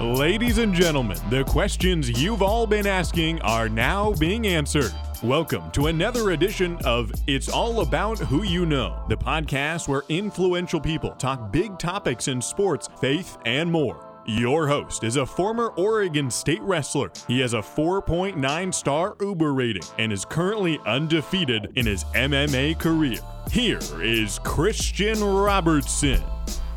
Ladies and gentlemen, the questions you've all been asking are now being answered. Welcome to another edition of It's All About Who You Know, the podcast where influential people talk big topics in sports, faith, and more. Your host is a former Oregon State wrestler. He has a 4.9 star Uber rating and is currently undefeated in his MMA career. Here is Christian Robertson.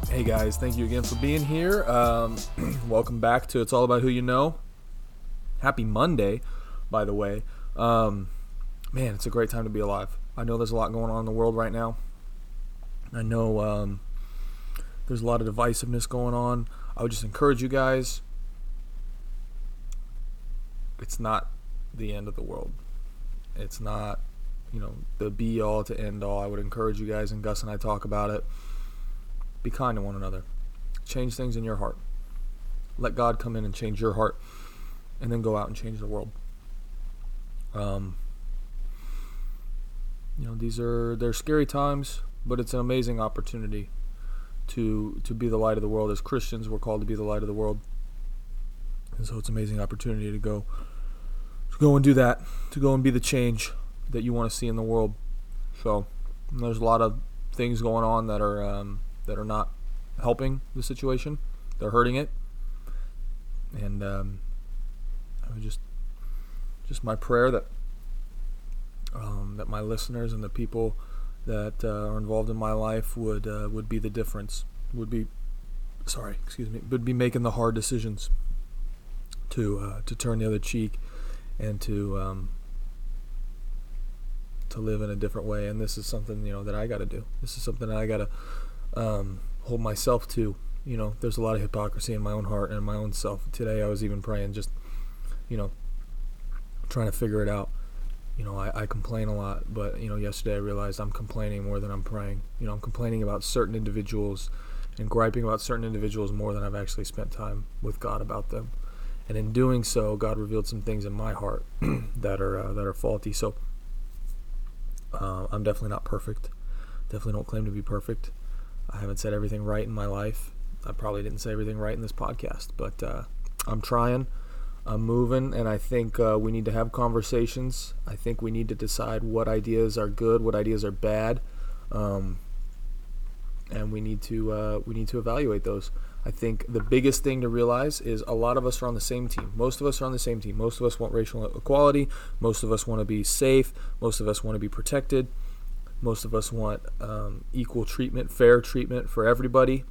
Hey guys, thank you again for being here. Um, welcome back to It's All About Who You Know. Happy Monday, by the way. Um, man, it's a great time to be alive. I know there's a lot going on in the world right now. I know um, there's a lot of divisiveness going on. I would just encourage you guys. It's not the end of the world. It's not, you know, the be all to end all. I would encourage you guys, and Gus and I talk about it be kind to one another. Change things in your heart. Let God come in and change your heart, and then go out and change the world. Um, you know, these are they're scary times, but it's an amazing opportunity to to be the light of the world. As Christians, we're called to be the light of the world, and so it's an amazing opportunity to go to go and do that, to go and be the change that you want to see in the world. So there's a lot of things going on that are um, that are not helping the situation. They're hurting it, and um, I just just my prayer that um, that my listeners and the people that uh, are involved in my life would uh, would be the difference. Would be sorry, excuse me, would be making the hard decisions to uh, to turn the other cheek and to um, to live in a different way. And this is something you know that I got to do. This is something that I got to um, hold myself to. You know, there's a lot of hypocrisy in my own heart and my own self. Today I was even praying, just, you know, trying to figure it out. You know, I, I complain a lot, but, you know, yesterday I realized I'm complaining more than I'm praying. You know, I'm complaining about certain individuals and griping about certain individuals more than I've actually spent time with God about them. And in doing so, God revealed some things in my heart that are uh, that are faulty. So uh, I'm definitely not perfect. Definitely don't claim to be perfect. I haven't said everything right in my life. I probably didn't say everything right in this podcast, but uh, I'm trying. I'm moving, and I think uh, we need to have conversations. I think we need to decide what ideas are good, what ideas are bad, um, and we need to uh, we need to evaluate those. I think the biggest thing to realize is a lot of us are on the same team. Most of us are on the same team. Most of us want racial equality. Most of us want to be safe. Most of us want to be protected. Most of us want um, equal treatment, fair treatment for everybody.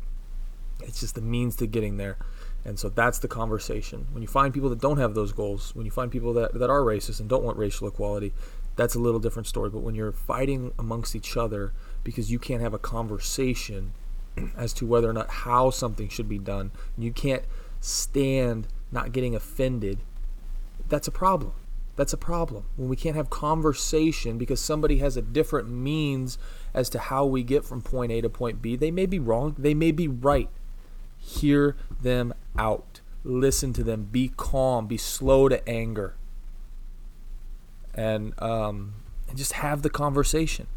It's just the means to getting there. And so that's the conversation. When you find people that don't have those goals, when you find people that, that are racist and don't want racial equality, that's a little different story. But when you're fighting amongst each other because you can't have a conversation as to whether or not how something should be done, you can't stand not getting offended, that's a problem. That's a problem. When we can't have conversation because somebody has a different means as to how we get from point A to point B, they may be wrong, they may be right. Hear them out. Listen to them. Be calm. Be slow to anger. And um, and just have the conversation.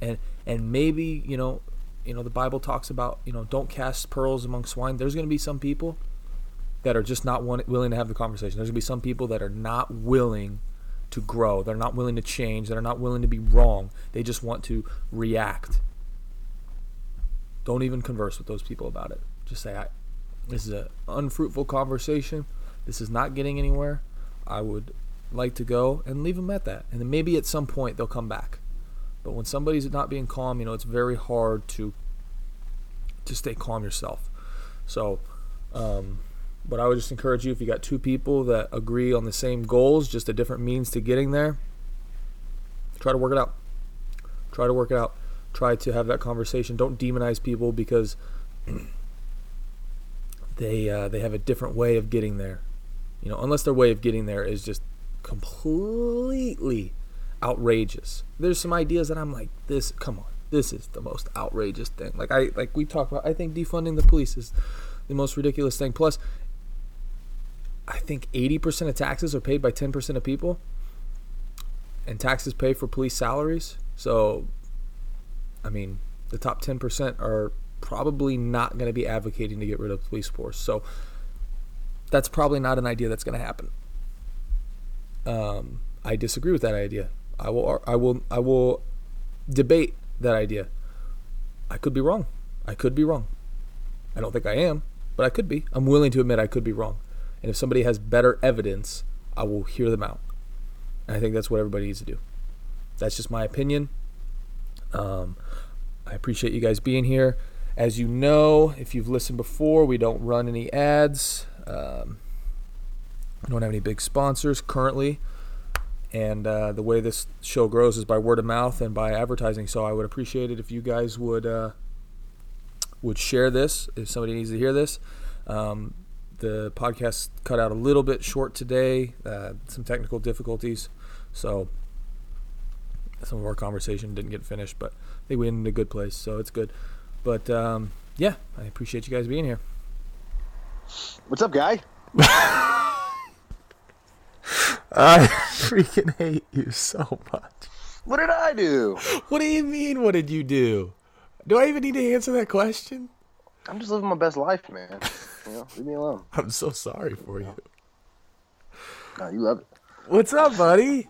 And and maybe, you know, you know, the Bible talks about, you know, don't cast pearls among swine. There's going to be some people that are just not want, willing to have the conversation. There's going to be some people that are not willing to grow. They're not willing to change. They're not willing to be wrong. They just want to react. Don't even converse with those people about it. Just say, I, this is an unfruitful conversation. This is not getting anywhere. I would like to go and leave them at that. And then maybe at some point they'll come back. But when somebody's not being calm, you know, it's very hard to to stay calm yourself. So, um, but I would just encourage you if you got two people that agree on the same goals, just a different means to getting there, try to work it out. Try to work it out. Try to have that conversation. Don't demonize people because they uh, they have a different way of getting there. You know, unless their way of getting there is just completely outrageous. There's some ideas that I'm like, this. Come on, this is the most outrageous thing. Like I like we talk about. I think defunding the police is the most ridiculous thing. Plus, I think 80% of taxes are paid by 10% of people, and taxes pay for police salaries. So, I mean, the top 10% are probably not going to be advocating to get rid of the police force. So, that's probably not an idea that's going to happen. Um, I disagree with that idea. I will I will I will debate that idea. I could be wrong. I could be wrong. I don't think I am, but I could be. I'm willing to admit I could be wrong. And if somebody has better evidence, I will hear them out. And I think that's what everybody needs to do. That's just my opinion. Um, I appreciate you guys being here. As you know, if you've listened before, we don't run any ads. Um, we don't have any big sponsors currently. And uh, the way this show grows is by word of mouth and by advertising. So I would appreciate it if you guys would uh, would share this if somebody needs to hear this. Um, the podcast cut out a little bit short today, uh, some technical difficulties. So some of our conversation didn't get finished, but I think we ended in a good place, so it's good. But um, yeah, I appreciate you guys being here. What's up, guy? I freaking hate you so much. What did I do? What do you mean? What did you do? Do I even need to answer that question? I'm just living my best life, man. You know, leave me alone. I'm so sorry for you. No, you love it. What's up, buddy?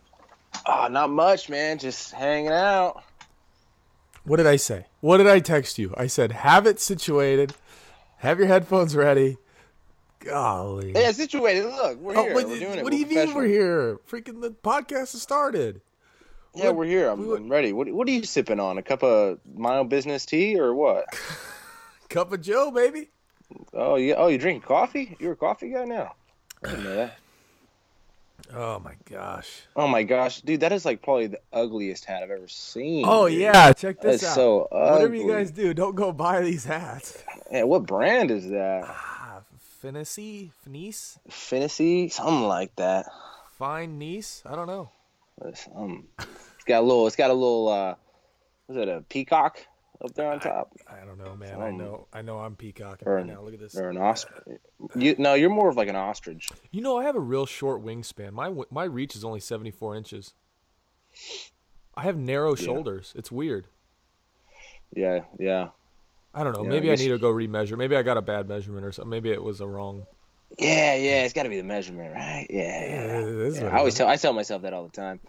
Oh, not much, man. Just hanging out. What did I say? What did I text you? I said, have it situated, have your headphones ready. Golly. Yeah, situated. Look, we're Oh, here. what we're doing it. what do We're you mean we're here? Freaking the podcast has started. Yeah, we're here. I'm, we- I'm ready. What, what are you sipping on? A cup of my own business tea or what? Cup of Joe, baby. Oh, yeah. Oh, you drink coffee? You're a coffee guy now. I didn't know that. Oh my gosh. Oh my gosh, dude, that is like probably the ugliest hat I've ever seen. Oh dude. yeah, check this out. so ugly. Whatever you guys do, don't go buy these hats. Yeah, what brand is that? Ah, Finesy, Finice, Finesy, something like that. Fine Niece. I don't know. It's, um, it's got a little. It's got a little. uh Was it a peacock up there on top, I don't know, man. I Um, know. I know. I'm peacocking or right an- now. Look at this. or an ostrich? You no, you're more of like an ostrich. You know, I have a real short wingspan. My my reach is only 74 inches. I have narrow shoulders. It's weird. Yeah, yeah, I don't know. Yeah, Maybe I, guess- need to go remeasure. Maybe I got a bad measurement or something. Maybe it was a wrong. yeah, yeah. It's got to be the measurement, right? Yeah, Yeah, yeah. yeah. I always tell. I tell myself that all the time.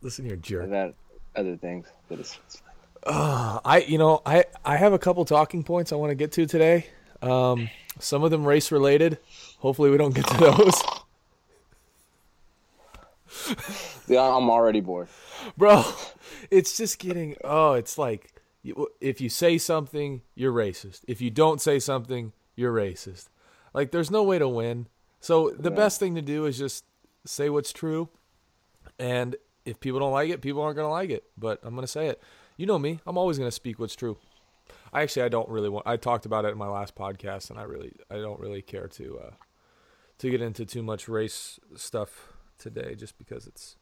Listen here, jerk. About other things, but it's, it's. Uh, I you know I I have a couple talking points I want to get to today. Um, some of them race related. Hopefully we don't get to those, Yeah, I'm already bored. bro. It's just getting oh, it's like if you say something, you're racist. If you don't say something, you're racist. Like there's no way to win. So the best thing to do is just say what's true, and if people don't like it, people aren't gonna like it. But I'm gonna say it. You know me. I'm always gonna speak what's true. I actually I don't really want. I talked about it in my last podcast, and I really I don't really care to uh, to get into too much race stuff today, just because it's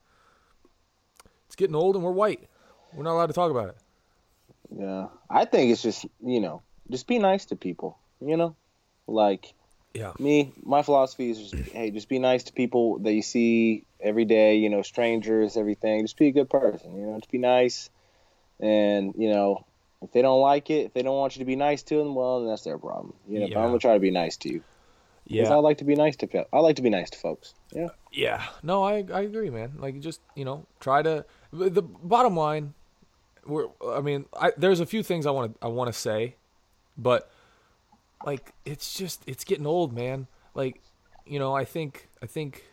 it's getting old and we're white. We're not allowed to talk about it. Yeah, I think it's just you know, just be nice to people. You know, like Yeah. me, my philosophy is just hey, just be nice to people that you see every day. You know, strangers, everything. Just be a good person. You know, just be nice. And you know, if they don't like it, if they don't want you to be nice to them, well, then that's their problem. You know, Yeah. I'm gonna try to be nice to you. 'Cause I like to be nice to I like to be nice to folks. Yeah. Yeah. No, I I agree, man. Like just you know try to. The the bottom line, we're. I mean, I there's a few things I want to I want to say, but like it's just it's getting old, man. Like you know I think I think.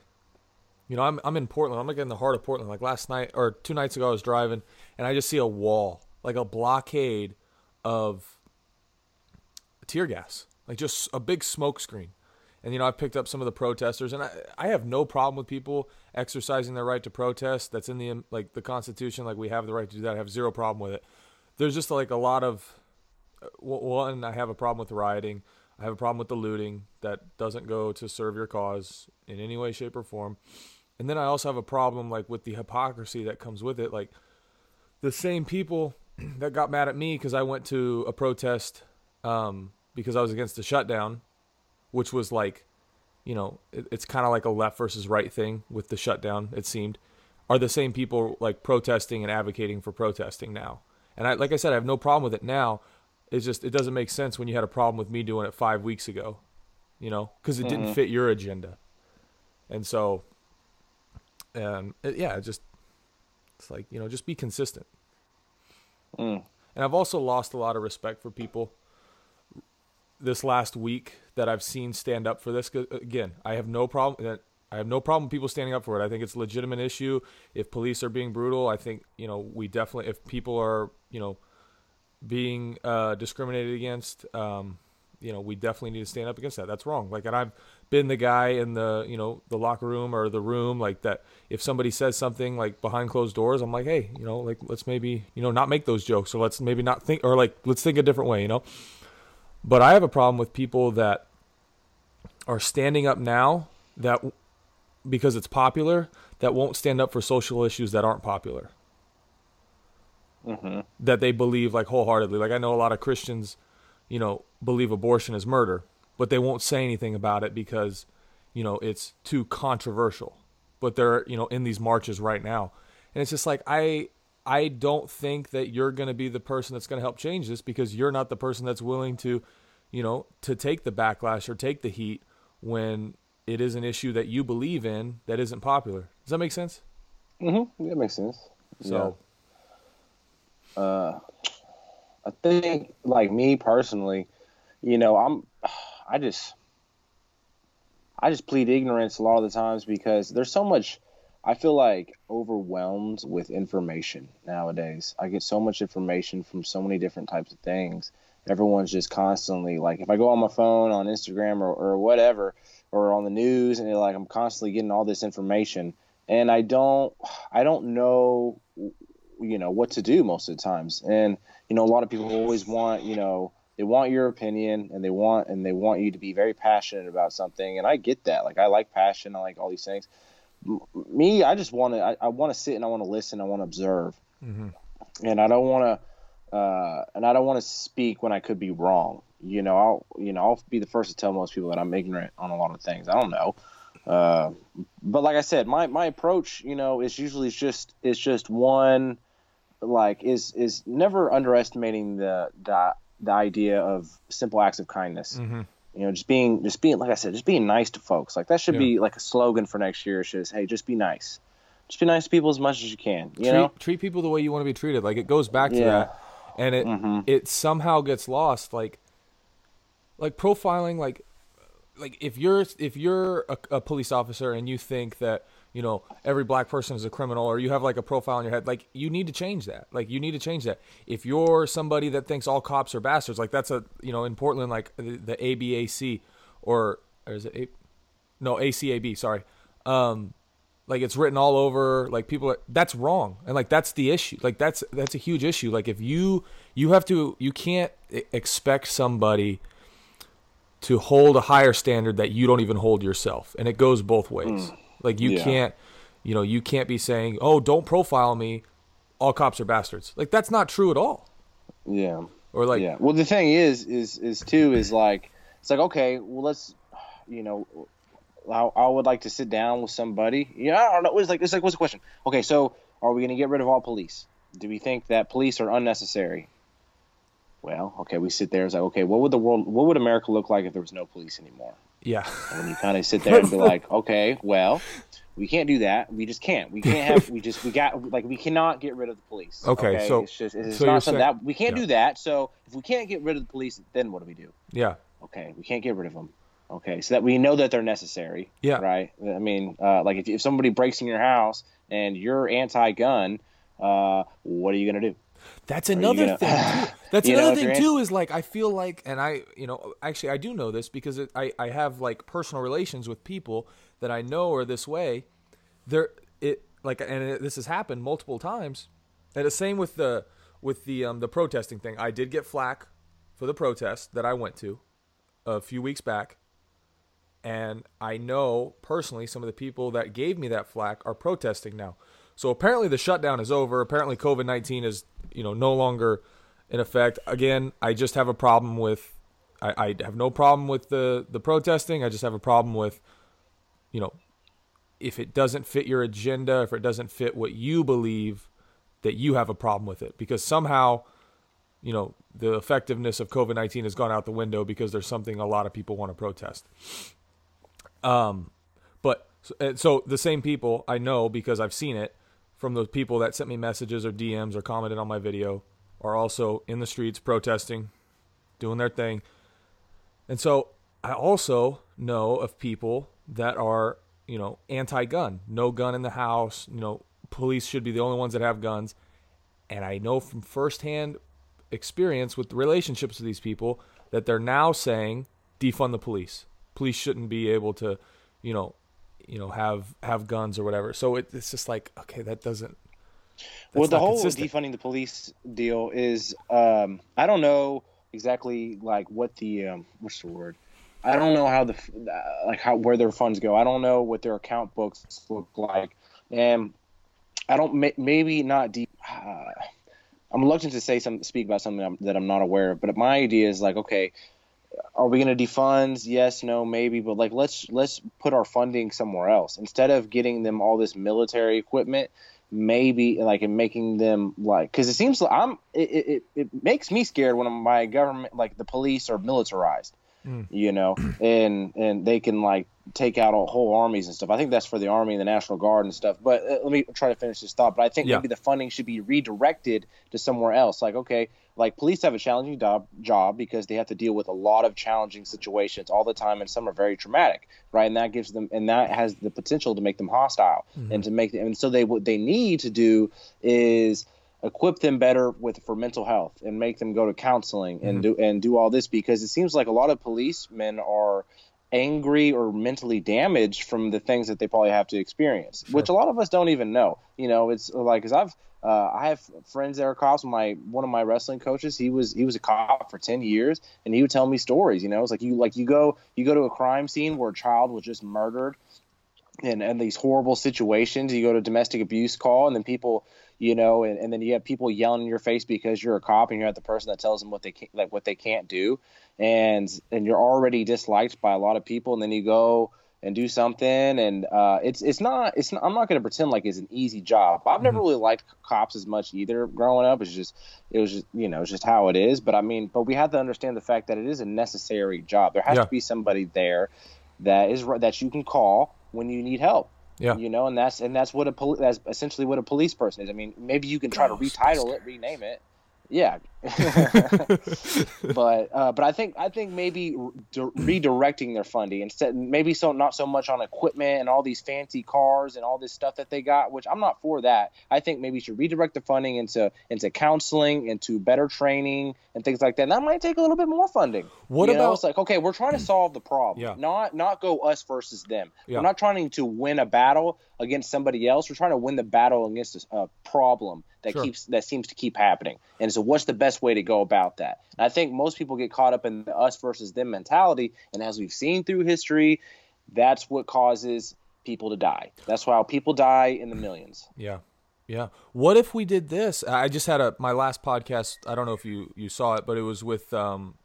You know, I'm I'm in Portland. I'm like in the heart of Portland. Like last night or two nights ago, I was driving and I just see a wall, like a blockade of tear gas, like just a big smoke screen. And you know, I picked up some of the protesters, and I I have no problem with people exercising their right to protest. That's in the um, like the Constitution. Like we have the right to do that. I have zero problem with it. There's just like a lot of uh, one. I have a problem with rioting. I have a problem with the looting that doesn't go to serve your cause in any way, shape, or form. And then I also have a problem like with the hypocrisy that comes with it. Like the same people that got mad at me because I went to a protest um, because I was against the shutdown, which was like, you know, it, it's kind of like a left versus right thing with the shutdown. It seemed are the same people like protesting and advocating for protesting now. And I, like I said, I have no problem with it now. It's just it doesn't make sense when you had a problem with me doing it five weeks ago. you know, because it mm-hmm. didn't fit your agenda. And so, and it, yeah, it just it's like you know, just be consistent. Mm. And I've also lost a lot of respect for people this last week that I've seen stand up for this. Again, I have no problem. I have no problem with people standing up for it. I think it's a legitimate issue. If police are being brutal, I think you know we definitely. If people are you know being uh, discriminated against, um, you know we definitely need to stand up against that. That's wrong. Like, and I've been the guy in the you know the locker room or the room like that. If somebody says something like behind closed doors, I'm like, hey, you know, like let's maybe you know not make those jokes or let's maybe not think or like let's think a different way, you know. But I have a problem with people that are standing up now that because it's popular that won't stand up for social issues that aren't popular. Mm-hmm. That they believe like wholeheartedly. Like I know a lot of Christians, you know, believe abortion is murder, but they won't say anything about it because, you know, it's too controversial. But they're, you know, in these marches right now. And it's just like I I don't think that you're going to be the person that's going to help change this because you're not the person that's willing to, you know, to take the backlash or take the heat when it is an issue that you believe in that isn't popular. Does that make sense? Mm-hmm. That makes sense. So, yeah. uh, I think like me personally, you know, I'm, I just, I just plead ignorance a lot of the times because there's so much. I feel like overwhelmed with information nowadays. I get so much information from so many different types of things. Everyone's just constantly like, if I go on my phone, on Instagram, or, or whatever, or on the news and like I'm constantly getting all this information and I don't I don't know you know what to do most of the times and you know a lot of people always want you know they want your opinion and they want and they want you to be very passionate about something. And I get that. Like I like passion. I like all these things. Me I just want to I, I want to sit and I want to listen. I want to observe. Mm-hmm. and I don't want to uh, and I don't want to speak when I could be wrong. You know, I'll you know I'll be the first to tell most people that I'm ignorant on a lot of things. I don't know, uh, but like I said, my my approach, you know, is usually just it's just one, like is is never underestimating the the the idea of simple acts of kindness. Mm-hmm. You know, just being just being like I said, just being nice to folks. Like that should yeah. be like a slogan for next year. It's just hey, just be nice. Just be nice to people as much as you can. You treat, know, treat people the way you want to be treated. Like it goes back to yeah. that, and it mm-hmm. it somehow gets lost. Like like profiling like like if you're if you're a, a, police officer and you think that you know every black person is a criminal or you have like a profile in your head like you need to change that. Like you need to change that. If you're somebody that thinks all cops are bastards like that's a you know in portland like the, the abac or, or is it a, no acab sorry. Um like it's written all over like people are, that's wrong and like that's the issue. Like that's that's a huge issue. Like if you you have to you can't expect somebody to hold a higher standard that you don't even hold yourself and it goes both ways. Mm. Like you yeah. can't you know you can't be saying oh don't profile me. All cops are bastards. Like that's not true at all. Yeah. Or like yeah. Well the thing is is is too is like it's like okay well let's you know I, I would like to sit down with somebody. Yeah i don't know. It's like it's like what's the question? Okay so are we going to get rid of all police? Do we think that police are unnecessary? Well, okay, we sit there and say, okay, what would the world, what would America look like if there was no police anymore? Yeah. And you kind of sit there and be like, okay, well, we can't do that. We just can't. We can't have. we just we got like we cannot get rid of the police. Okay, okay? so it's just it's so not something saying, that we can't yeah. do that. So if we can't get rid of the police, then what do we do? Yeah. Okay, we can't get rid of them. Okay, so that we know that they're necessary. Yeah. Right. I mean, uh, like if if somebody breaks in your house and you're anti-gun, uh, what are you gonna do? That's another gonna, thing. Too. That's another thing too. Is like I feel like, and I, you know, actually I do know this because it, I I have like personal relations with people that I know are this way. There, it like, and it, this has happened multiple times. And the same with the with the um the protesting thing. I did get flack for the protest that I went to a few weeks back. And I know personally some of the people that gave me that flack are protesting now. So apparently the shutdown is over. Apparently COVID nineteen is you know no longer in effect. Again, I just have a problem with. I, I have no problem with the the protesting. I just have a problem with, you know, if it doesn't fit your agenda, if it doesn't fit what you believe, that you have a problem with it because somehow you know, the effectiveness of COVID 19 has gone out the window because there's something a lot of people want to protest. Um, but so the same people I know because I've seen it from those people that sent me messages or DMs or commented on my video are also in the streets protesting, doing their thing. And so I also know of people that are, you know, anti-gun, no gun in the house, you know, police should be the only ones that have guns. And I know from firsthand experience with the relationships with these people that they're now saying defund the police. Police shouldn't be able to, you know, you know, have have guns or whatever. So it, it's just like, okay, that doesn't. Well, the whole consistent. defunding the police deal is, um, I don't know exactly like what the um, what's the word. I don't know how the like how where their funds go. I don't know what their account books look like, and I don't maybe not deep. Uh, I'm reluctant to say some speak about something that I'm not aware of, but my idea is like, okay, are we going to defund? Yes, no, maybe, but like let's let's put our funding somewhere else instead of getting them all this military equipment. Maybe like and making them like because it seems like I'm it, it, it makes me scared when my government like the police are militarized mm. you know, and and they can like take out all whole armies and stuff. I think that's for the army and the national guard and stuff. But uh, let me try to finish this thought. But I think yeah. maybe the funding should be redirected to somewhere else. Like okay, like police have a challenging job job because they have to deal with a lot of challenging situations all the time, and some are very traumatic, right? And that gives them and that has the potential to make them hostile mm-hmm. and to make them. And so they what they need to do is equip them better with for mental health and make them go to counseling and mm-hmm. do and do all this because it seems like a lot of policemen are angry or mentally damaged from the things that they probably have to experience, sure. which a lot of us don't even know. You know, it's like because I've uh, I have friends that are cops. My one of my wrestling coaches, he was he was a cop for ten years, and he would tell me stories. You know, it's like you like you go you go to a crime scene where a child was just murdered, and and these horrible situations. You go to domestic abuse call, and then people you know, and, and then you have people yelling in your face because you're a cop and you're not the person that tells them what they can, like what they can't do, and and you're already disliked by a lot of people, and then you go and do something, and uh, it's it's not it's not, I'm not going to pretend like it's an easy job. I've never mm-hmm. really liked cops as much either growing up. It's just it was just you know it's just how it is. But I mean, but we have to understand the fact that it is a necessary job. There has yeah. to be somebody there that is that you can call when you need help yeah. You know, and that's and that's what a poli- that's essentially what a police person is. I mean, maybe you can try to retitle it, rename it, yeah, but uh, but I think I think maybe re- redirecting their funding instead maybe so not so much on equipment and all these fancy cars and all this stuff that they got, which I'm not for that. I think maybe you should redirect the funding into into counseling, into better training and things like that. And that might take a little bit more funding. What you about know? it's like okay, we're trying to solve the problem, yeah. not not go us versus them. Yeah. We're not trying to win a battle against somebody else. We're trying to win the battle against a, a problem that sure. keeps that seems to keep happening. And so, what's the best way to go about that? And I think most people get caught up in the us versus them mentality, and as we've seen through history, that's what causes people to die. That's why people die in the millions. Yeah. Yeah. What if we did this? I just had a my last podcast. I don't know if you you saw it, but it was with um,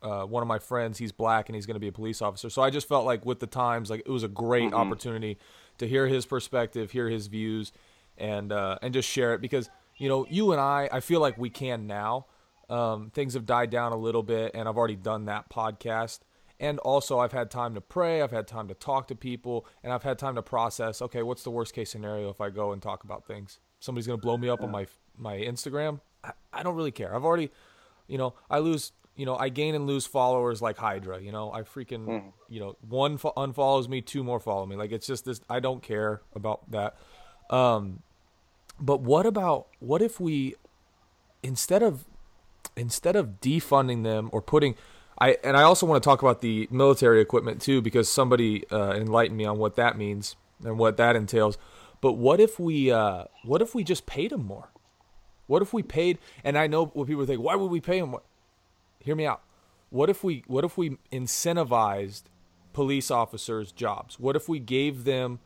uh, one of my friends. He's black and he's going to be a police officer. So I just felt like with the times, like it was a great mm-hmm. opportunity to hear his perspective, hear his views, and uh, and just share it because you know you and I I feel like we can now. Um, things have died down a little bit, and I've already done that podcast. And also, I've had time to pray. I've had time to talk to people, and I've had time to process. Okay, what's the worst case scenario if I go and talk about things? Somebody's gonna blow me up on my my Instagram. I, I don't really care. I've already, you know, I lose you know, I gain and lose followers like Hydra. You know, I freaking, mm. you know, one fo- unfollows me, two more follow me. Like it's just this. I don't care about that. Um, but what about what if we instead of instead of defunding them or putting I and I also want to talk about the military equipment too because somebody uh, enlightened me on what that means and what that entails. But what if we uh, what if we just paid them more? What if we paid? And I know what people think. Why would we pay them? Hear me out. What if we what if we incentivized police officers' jobs? What if we gave them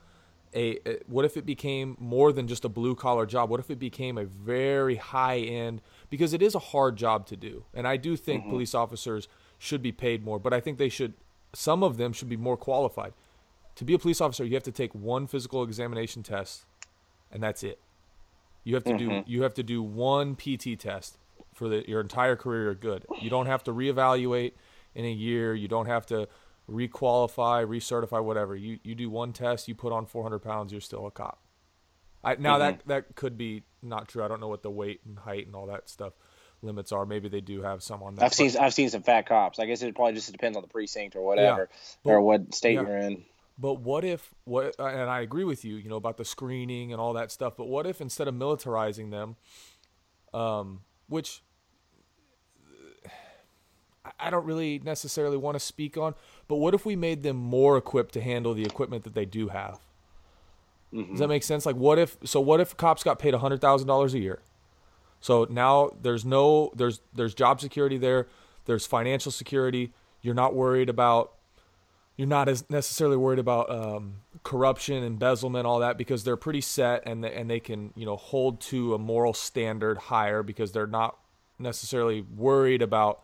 a, a, what if it became more than just a blue collar job? What if it became a very high end because it is a hard job to do. And I do think mm-hmm. police officers should be paid more, but I think they should some of them should be more qualified. To be a police officer, you have to take one physical examination test and that's it. You have to mm-hmm. do you have to do one PT test for the, your entire career, you're good. You don't have to reevaluate in a year. You don't have to requalify, recertify, whatever. You you do one test, you put on 400 pounds, you're still a cop. I, now mm-hmm. that that could be not true. I don't know what the weight and height and all that stuff limits are. Maybe they do have some on that. I've seen I've seen some fat cops. I guess it probably just depends on the precinct or whatever, yeah, but, or what state yeah. you're in. But what if what? And I agree with you, you know, about the screening and all that stuff. But what if instead of militarizing them, um, which I don't really necessarily want to speak on, but what if we made them more equipped to handle the equipment that they do have? Mm-hmm. Does that make sense? Like, what if? So, what if cops got paid hundred thousand dollars a year? So now there's no there's there's job security there. There's financial security. You're not worried about. You're not as necessarily worried about um, corruption, embezzlement, all that because they're pretty set and they, and they can you know hold to a moral standard higher because they're not necessarily worried about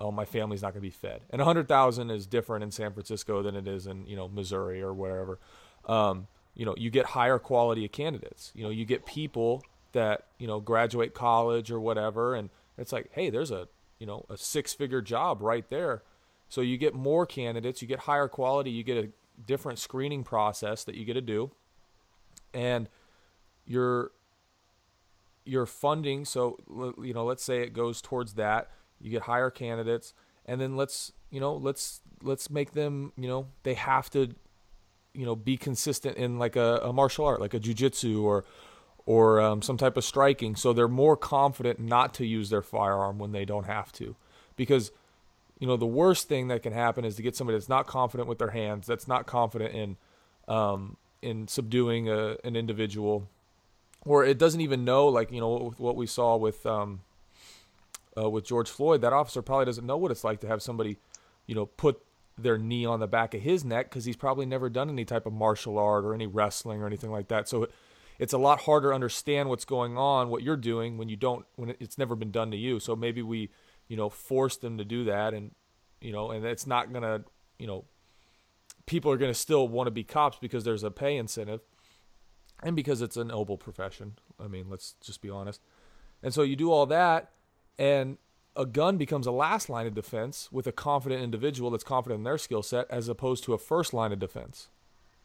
oh my family's not going to be fed. And 100,000 is different in San Francisco than it is in you know Missouri or wherever. Um, you know you get higher quality of candidates. You know you get people that you know graduate college or whatever and it's like hey there's a you know a six figure job right there so you get more candidates you get higher quality you get a different screening process that you get to do and your your funding so you know let's say it goes towards that you get higher candidates and then let's you know let's let's make them you know they have to you know be consistent in like a, a martial art like a jiu-jitsu or or um, some type of striking, so they're more confident not to use their firearm when they don't have to. Because, you know, the worst thing that can happen is to get somebody that's not confident with their hands, that's not confident in um, in subduing a, an individual, or it doesn't even know, like you know, what we saw with um, uh, with George Floyd. That officer probably doesn't know what it's like to have somebody, you know, put their knee on the back of his neck because he's probably never done any type of martial art or any wrestling or anything like that. So it's a lot harder to understand what's going on, what you're doing when you don't when it's never been done to you. So maybe we, you know, force them to do that, and you know, and it's not gonna, you know, people are gonna still want to be cops because there's a pay incentive, and because it's a noble profession. I mean, let's just be honest. And so you do all that, and a gun becomes a last line of defense with a confident individual that's confident in their skill set, as opposed to a first line of defense.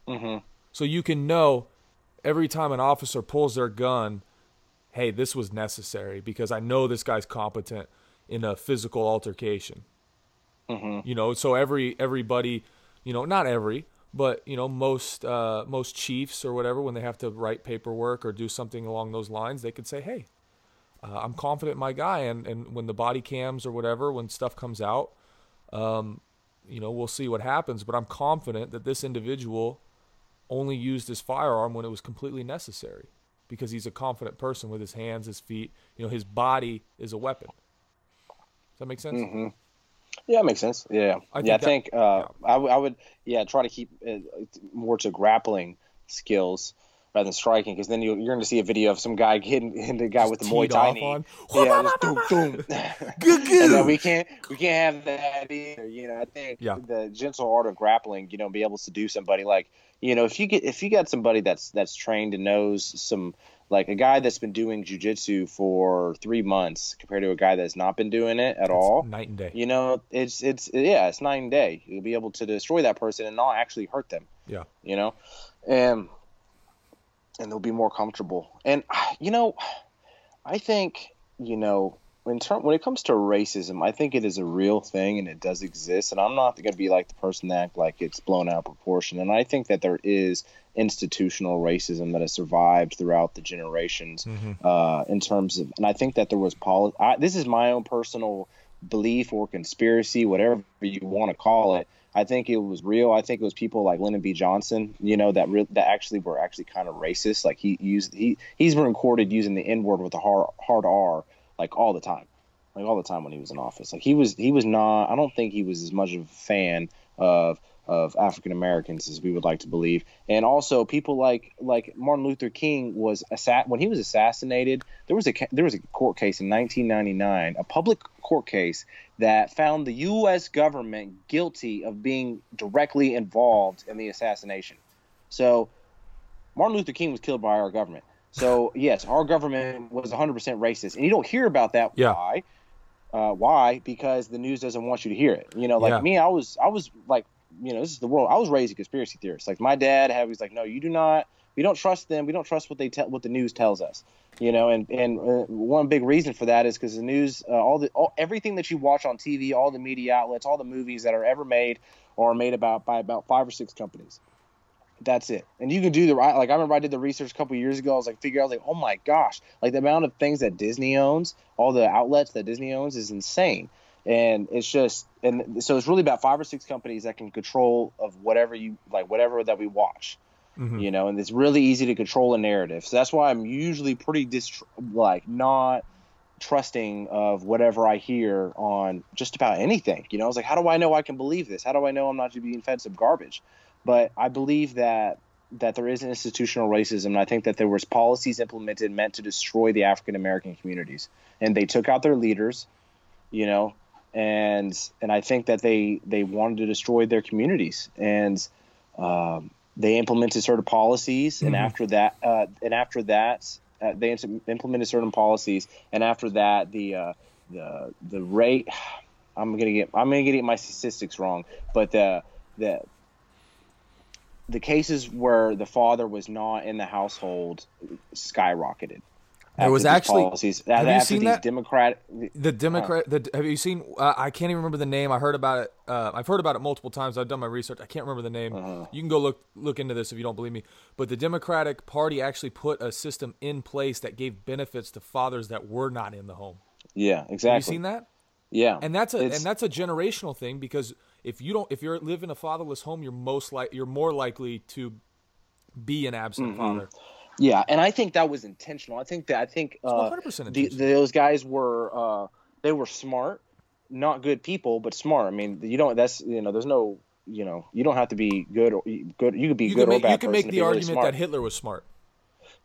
Mm-hmm. So you can know every time an officer pulls their gun, hey, this was necessary because I know this guy's competent in a physical altercation. Mm-hmm. You know, so every everybody, you know, not every, but you know, most uh, most chiefs or whatever, when they have to write paperwork or do something along those lines, they could say, hey, uh, I'm confident in my guy, and and when the body cams or whatever, when stuff comes out, um, you know, we'll see what happens, but I'm confident that this individual only used his firearm when it was completely necessary because he's a confident person with his hands, his feet. You know, his body is a weapon. Does that make sense? Mm-hmm. Yeah, it makes sense. Yeah, I yeah. I think uh, yeah. I, w- I would yeah try to keep it more to grappling skills rather than striking, because then you, are going to see a video of some guy getting, hitting the guy with the Muay Thai knee. Yeah, just boom, boom. and then we can't we can't have that either. You know, I think yeah. the gentle art of grappling, you know, be able to do somebody like you know, if you get if you got somebody that's that's trained and knows some like a guy that's been doing jujitsu for three months compared to a guy that's not been doing it at all, night and day. You know, it's it's yeah, it's night and day. You'll be able to destroy that person and not actually hurt them. Yeah. You know, and and they'll be more comfortable. And you know, I think you know when term when it comes to racism, I think it is a real thing and it does exist. And I'm not going to be like the person that act like it's blown out of proportion. And I think that there is institutional racism that has survived throughout the generations mm-hmm. uh, in terms of. And I think that there was poli- I, This is my own personal belief or conspiracy, whatever you want to call it. I think it was real. I think it was people like Lyndon B. Johnson, you know, that re- that actually were actually kind of racist. Like he used he he's been recorded using the N word with a hard hard R like all the time, like all the time when he was in office. Like he was he was not. I don't think he was as much of a fan of of African Americans as we would like to believe. And also people like like Martin Luther King was assa- when he was assassinated. There was a there was a court case in 1999, a public court case that found the U.S. government guilty of being directly involved in the assassination. So Martin Luther King was killed by our government. So yes, our government was 100% racist, and you don't hear about that. Yeah. Why? Uh, why? Because the news doesn't want you to hear it. You know, like Yeah. me, I was, I was like, you know, this is the world. I was raised a conspiracy theorist. Like my dad had, he's like, no, you do not. We don't trust them. We don't trust what they tell, what the news tells us. You know, and and uh, one big reason for that is because the news, uh, all the, all, everything that you watch on TV, all the media outlets, all the movies that are ever made, are made about by about five or six companies. That's it. And you can do the right. Like I remember I did the research a couple years ago. I was like, figure. out like, oh my gosh, like the amount of things that Disney owns, all the outlets that Disney owns, is insane. And it's just, and so it's really about five or six companies that can control of whatever you like, whatever that we watch. Mhm. You know, and it's really easy to control a narrative. So that's why I'm usually pretty dist- like not trusting of whatever I hear on just about anything. You know, it's like, how do I know I can believe this? How do I know I'm not just being fed some garbage? But I believe that that there is an institutional racism, and I think that there was policies implemented meant to destroy the African American communities, and they took out their leaders. You know, and and I think that they they wanted to destroy their communities, and um, they implemented certain policies, and Mhm. after that, uh, and after that, uh, they implemented certain policies, and after that, the uh, the the rate. I'm gonna get I'm gonna get my statistics wrong, but the the the cases where the father was not in the household skyrocketed. There was actually- policies. have you seen these that? Democratic. The Democrat. The, have you seen? Uh, I can't even remember the name. I heard about it. Uh, I've heard about it multiple times. I've done my research. I can't remember the name. Uh-huh. You can go look look into this if you don't believe me. But the Democratic Party actually put a system in place that gave benefits to fathers that were not in the home. Yeah, exactly. Have you seen that? Yeah, And that's a It's- and that's a generational thing because if you don't if you're live in a fatherless home, you're most like you're more likely to be an absent Mm-hmm. father. Yeah, and I think that was intentional. I think that I think uh, 100% the, those guys were uh, they were smart, not good people, but smart. I mean, you don't. That's you know, there's no you know, you don't have to be good or good. You could be You good or bad. you can make the be really argument that Hitler was smart.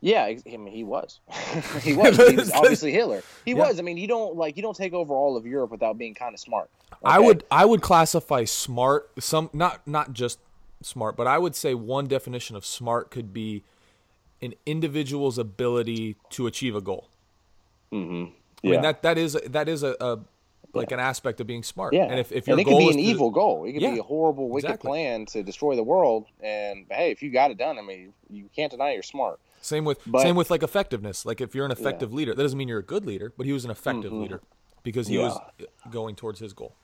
Yeah, I mean, he was. he was. He was obviously Hitler. He Yeah. was. I mean, you don't like you don't take over all of Europe without being kind of smart. I would I would classify smart some not not just smart, but I would say one definition of smart could be an individual's ability to achieve a goal. Yeah. I mean that that is that is a, a like an aspect of being smart. Yeah, And if, if your and it goal could be an to- evil goal. It could Yeah, be a horrible, wicked exactly. plan to destroy the world. And hey, if you got it done, I mean, you can't deny you're smart. Same with But- same with like effectiveness. Like if you're an effective leader, that doesn't mean you're a good leader, but he was an effective leader because he Mm-hmm. Yeah. was going towards his goal.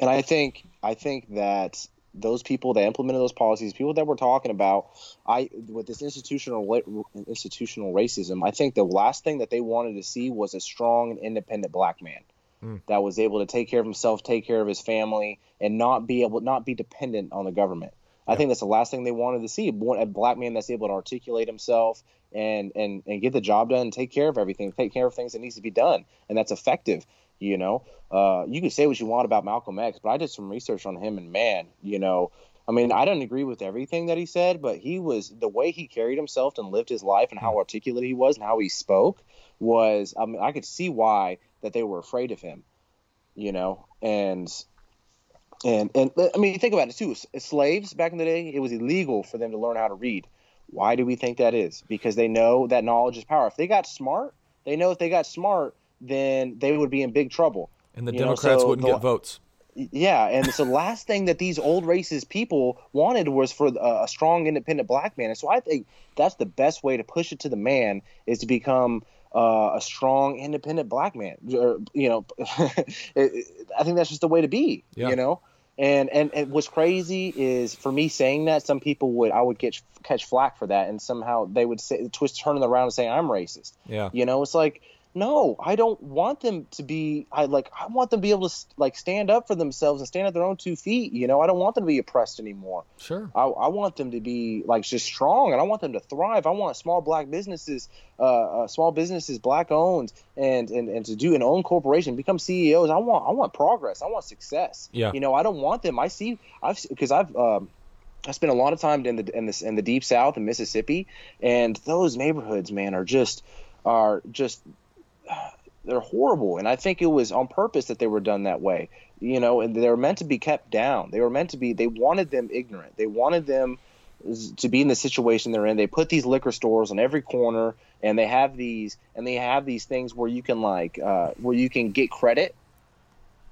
And I think I think that those people that implemented those policies, people that we're talking about, I with this institutional institutional racism, I think the last thing that they wanted to see was a strong and independent black man hmm. that was able to take care of himself, take care of his family, and not be able not be dependent on the government. I think that's the last thing they wanted to see a black man that's able to articulate himself and and and get the job done, take care of everything, take care of things that needs to be done, and that's effective. You know, uh, you can say what you want about Malcolm X, but I did some research on him, and man, you know, I mean, I didn't agree with everything that he said, but he was the way he carried himself and lived his life, and how articulate he was, and how he spoke was. I mean, I could see why that they were afraid of him. You know, and and and I mean, think about it too. Slaves back in the day, it was illegal for them to learn how to read. Why do we think that is? Because they know that knowledge is power. If they got smart, they know if they got smart, then they would be in big trouble. And the You know, Democrats so wouldn't the- get votes. Yeah, and so the last thing that these old racist people wanted was for a, a strong, independent black man. And so I think that's the best way to push it to the man is to become uh, a strong, independent black man. Or, you know, it- it- I think that's just the way to be. Yeah. You know, and, and and what's crazy is for me saying that some people would I would get catch flack for that, and somehow they would say twist turning around and say I'm racist. Yeah. You know, it's like, no, I don't want them to be. I like, I want them to be able to like stand up for themselves and stand on their own two feet. You know, I don't want them to be oppressed anymore. Sure. I, I want them to be like just strong, and I want them to thrive. I want small black businesses, uh, uh small businesses, black owned, and, and and to do an own corporation, become CEOs. I want, I want progress. I want success. Yeah. You know, I don't want them. I see, I've because I've. Um, I spent a lot of time in the in the in the deep South in Mississippi, and those neighborhoods, man, are just are just they're horrible. And I think it was on purpose that they were done that way. You know, and they were meant to be kept down. They were meant to be. They wanted them ignorant. They wanted them to be in the situation they're in. They put these liquor stores on every corner, and they have these and they have these things where you can like uh, where you can get credit.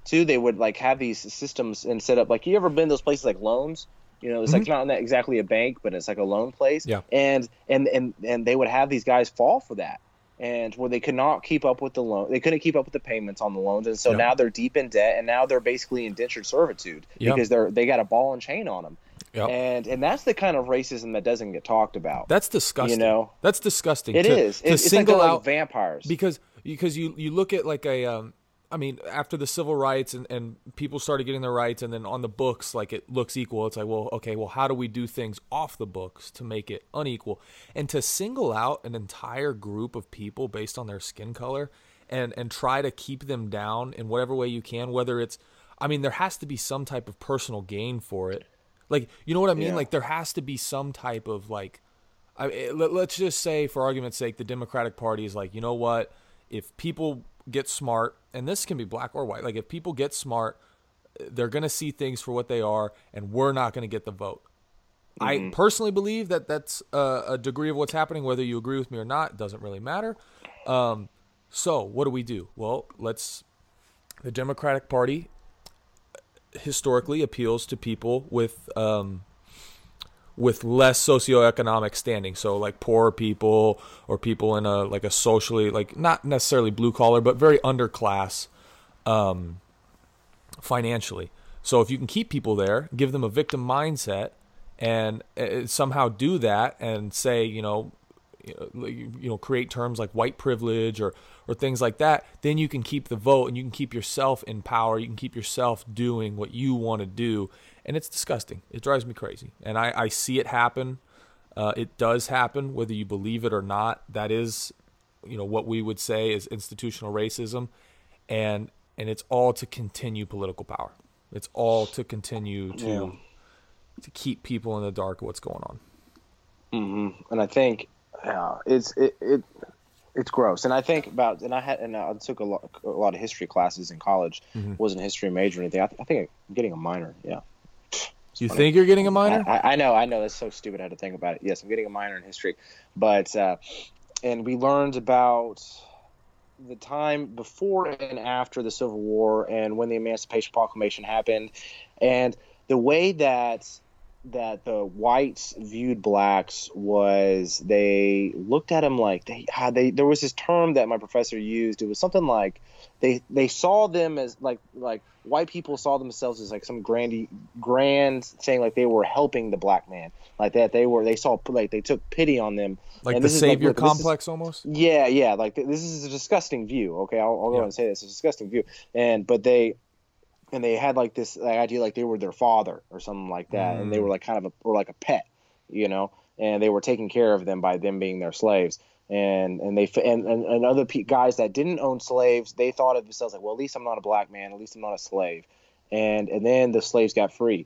Too, they would like have these systems and set up like you ever been those places like loans. You know, it's Mm-hmm. like not exactly a bank, but it's like a loan place. Yeah. And and and and they would have these guys fall for that, and where they could not keep up with the loan, they couldn't keep up with the payments on the loans, and so Yeah. now they're deep in debt, and now they're basically indentured servitude Yeah. because they're they got a ball and chain on them. Yep. And and that's the kind of racism that doesn't get talked about. That's disgusting. You know? that's disgusting. It to, is. to It's, like single like out vampires. because because you you look at like a um I mean after the civil rights and and people started getting their rights and then on the books like it looks equal it's like well okay well how do we do things off the books to make it unequal and to single out an entire group of people based on their skin color and and try to keep them down in whatever way you can whether it's I mean there has to be some type of personal gain for it like you know what I mean Yeah. like there has to be some type of like I, eh, let, let's just say, for argument's sake, the Democratic Party is like, you know what? If people get smart, and this can be black or white, like if people get smart, they're going to see things for what they are, and we're not going to get the vote. I personally believe that that's a, a degree of what's happening. Whether you agree with me or not doesn't really matter. Um, so what do we do? Well, let's. The Democratic Party historically appeals to people with um, with less socioeconomic standing. So like poor people or people in a like a socially like not necessarily blue collar but very underclass um financially. So if you can keep people there give them a victim mindset and uh, somehow do that and say you know you know create terms like white privilege or or things like that then you can keep the vote and you can keep yourself in power. You can keep yourself doing what you want to do and it's disgusting it drives me crazy and i i see it happen uh, it does happen whether you believe it or not that is you know what we would say is institutional racism and and it's all to continue political power it's all to continue to Yeah. to keep people in the dark of what's going on Mm-hmm. and I think uh, it's it, it it's gross. And I think about and I had and I took a lot a lot of history classes in college. Mm-hmm. Wasn't a history major or anything. I, th- I think I'm getting a minor. Yeah. You think you're getting a minor I, I- know, I know. That's so stupid. Had to think about it. Yes, I'm getting a minor in history, but uh, and we learned about the time before and after the Civil War and when the Emancipation Proclamation happened, and the way that that the whites viewed blacks was they looked at them like they had they there was this term that my professor used it was something like they they saw them as like like white people saw themselves as like some grand grand thing like they were helping the black man like that they were they saw like they took pity on them like And the this is, like, savior look, this is- complex almost yeah, yeah. Like th- this is a disgusting view. Okay, I'll, I'll go Yeah. and say this. It's a disgusting view. And but they, and they had like this like, idea like they were their father or something like that, and Mm. they were like kind of a or like a pet, you know, and they were taking care of them by them being their slaves. And and they and and, and other pe- guys that didn't own slaves, they thought of themselves like, well, at least I'm not a black man. At least I'm not a slave. And and then the slaves got free,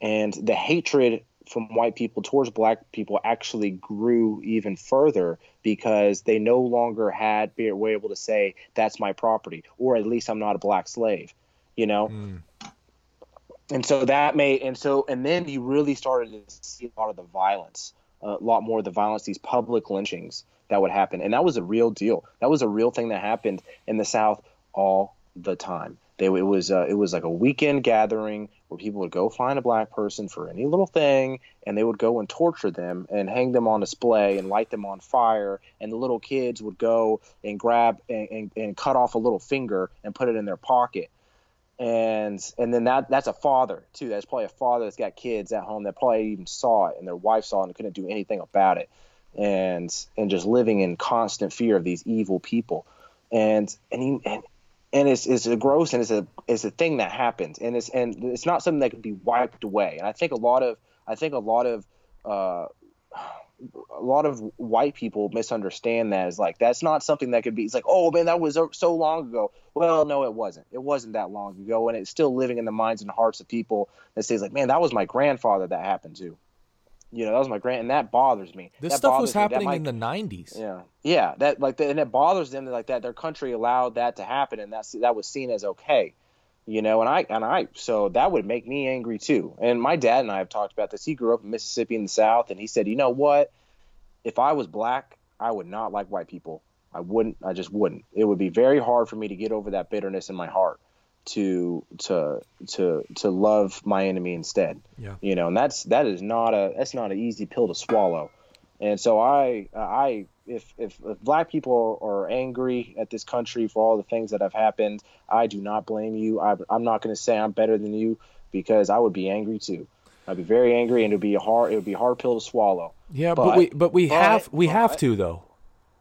and the hatred from white people towards black people actually grew even further because they no longer had were able to say that's my property or at least I'm not a black slave, you know. Mm. And so that made and so and then you really started to see a lot of the violence, a lot more of the violence, these public lynchings that would happen, and that was a real deal. That was a real thing that happened in the South all the time. They, it was uh, it was like a weekend gathering where people would go find a black person for any little thing, and they would go and torture them and hang them on display and light them on fire. And the little kids would go and grab and, and, and cut off a little finger and put it in their pocket. And and then that that's a father too. That's probably a father that's got kids at home that probably even saw it and their wife saw it and couldn't do anything about it. And and just living in constant fear of these evil people. And and he, and and it's, it's a gross and it's a it's a thing that happens. And it's and it's not something that can be wiped away. And I think a lot of I think a lot of uh, a lot of white people misunderstand that. As like that's not something that could be it's like oh man that was so long ago. Well no it wasn't. It wasn't that long ago. And it's still living in the minds and hearts of people that says like man that was my grandfather that happened to you know that was my grand and that bothers me This That stuff was bothers me. That happening might- in the 90s. yeah, yeah. That like, and it bothers them that like that their country allowed that to happen, and that's that was seen as okay, you know and i and i so that would make me angry too and my dad and i have talked about this he grew up in mississippi in the south and he said you know what if i was black i would not like white people i wouldn't i just wouldn't it would be very hard for me to get over that bitterness in my heart to to to to love my enemy instead. Yeah. you know and that's that is not a that's not an easy pill to swallow. And so i i if if, if black people are, are angry at this country for all the things that have happened i do not blame you. I, i'm not going to say i'm better than you because i would be angry too. I'd be very angry and it would be a hard it would be a hard pill to swallow. Yeah, but, But- we but we but- have we have to though.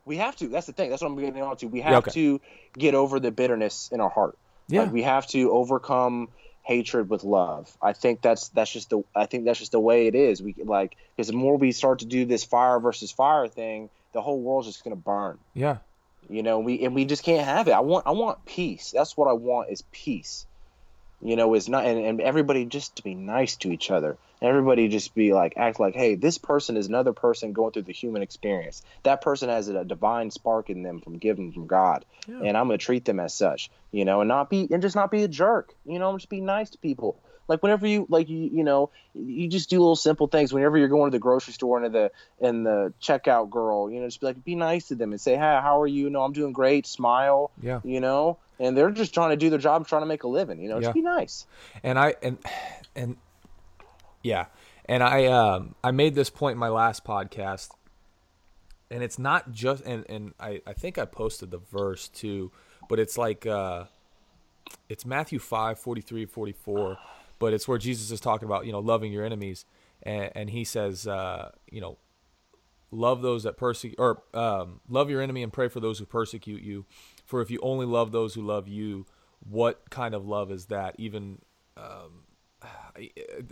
we have to. That's the thing. That's what i'm getting on to. We have okay. to get over the bitterness in our heart Yeah. like we have to overcome hatred with love. I think that's that's just the i think that's just the way it is. We like because the more we start to do this fire versus fire thing the whole world's just going to burn. Yeah. you know we and we just can't have it. I want i want peace. That's what i want is peace you know is not and, and everybody just to be nice to each other. Everybody just be like act like hey this person is another person going through the human experience. That person has a divine spark in them from given from god. And i'm going to treat them as such you know and not be and just not be a jerk. You know just be nice to people like whenever you like you you know you just do little simple things. Whenever you're going to the grocery store and the and the checkout girl you know just be like be nice to them and say hi how are you? No i'm doing great. Smile Yeah. you know? And they're just trying to do their job trying to make a living you know? Yeah. just be nice. And I and and yeah, and I um I made this point in my last podcast, and it's not just and and I I think I posted the verse too, but it's like uh, it's Matthew 5, 43, 44, but it's where Jesus is talking about you know loving your enemies, and and he says uh you know love those that persecute or um, love your enemy and pray for those who persecute you. For if you only love those who love you what kind of love is that? Even um, I,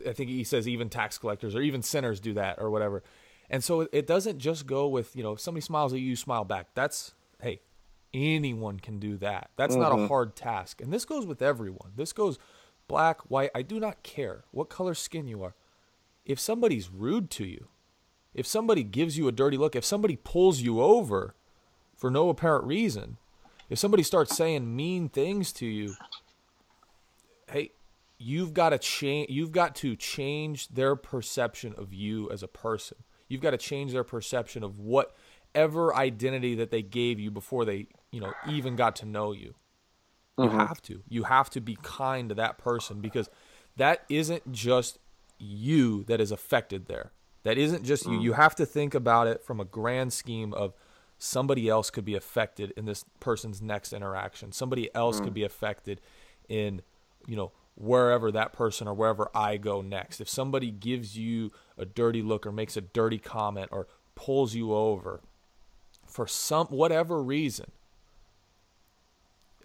I think he says even tax collectors or even sinners do that or whatever. And so it doesn't just go with you know if somebody smiles at you you smile back. That's hey anyone can do that. That's not a hard task. And this goes with everyone. This goes black white i do not care what color skin you are if somebody's rude to you if somebody gives you a dirty look, if somebody pulls you over for no apparent reason, if somebody starts saying mean things to you, hey, you've got to change you've got to change their perception of you as a person. You've got to change their perception of whatever identity that they gave you before they, you know, even got to know you. You mm-hmm. have to. You have to be kind to that person because that isn't just you that is affected there. That isn't just you. Mm. You have to think about it from a grand scheme of somebody else could be affected in this person's next interaction. Somebody else could mm. be affected in, you know, wherever that person or wherever I go next. If somebody gives you a dirty look or makes a dirty comment or pulls you over for some whatever reason,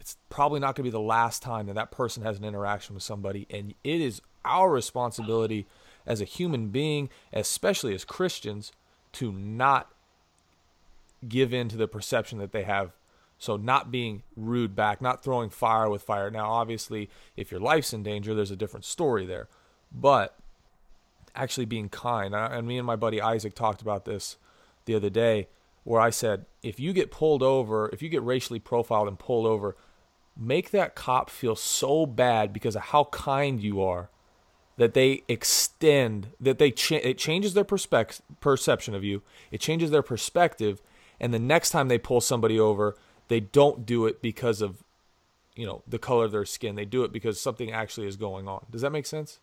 it's probably not going to be the last time that that person has an interaction with somebody and it is our responsibility as a human being especially as christians to not give in to the perception that they have. So not being rude back not throwing fire with fire. Now obviously if your life's in danger there's a different story there. But actually being kind and me and my buddy isaac talked about this the other day where i said if you get pulled over if you get racially profiled and pulled over make that cop feel so bad because of how kind you are that they extend that they cha- it changes their perspec- perception of you it changes their perspective and the next time they pull somebody over they don't do it because of you know the color of their skin they do it because something actually is going on does that make sense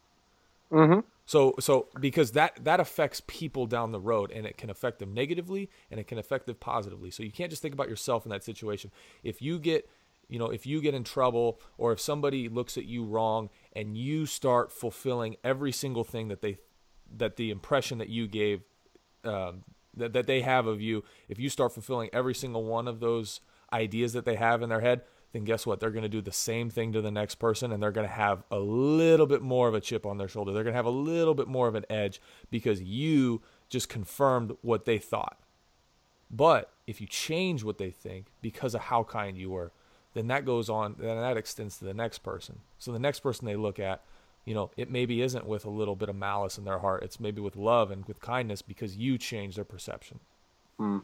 mm-hmm. so so because that that affects people down the road and it can affect them negatively and it can affect them positively. So you can't just think about yourself in that situation. If you get you know, if you get in trouble or if somebody looks at you wrong and you start fulfilling every single thing that they that the impression that you gave um, that, that they have of you, if you start fulfilling every single one of those ideas that they have in their head, then guess what? They're going to do the same thing to the next person and they're going to have a little bit more of a chip on their shoulder. They're going to have a little bit more of an edge because you just confirmed what they thought. But if you change what they think because of how kind you were, then that goes on, then that extends to the next person. So the next person they look at, you know, it maybe isn't with a little bit of malice in their heart. It's maybe with love and with kindness because you change their perception. Hmm.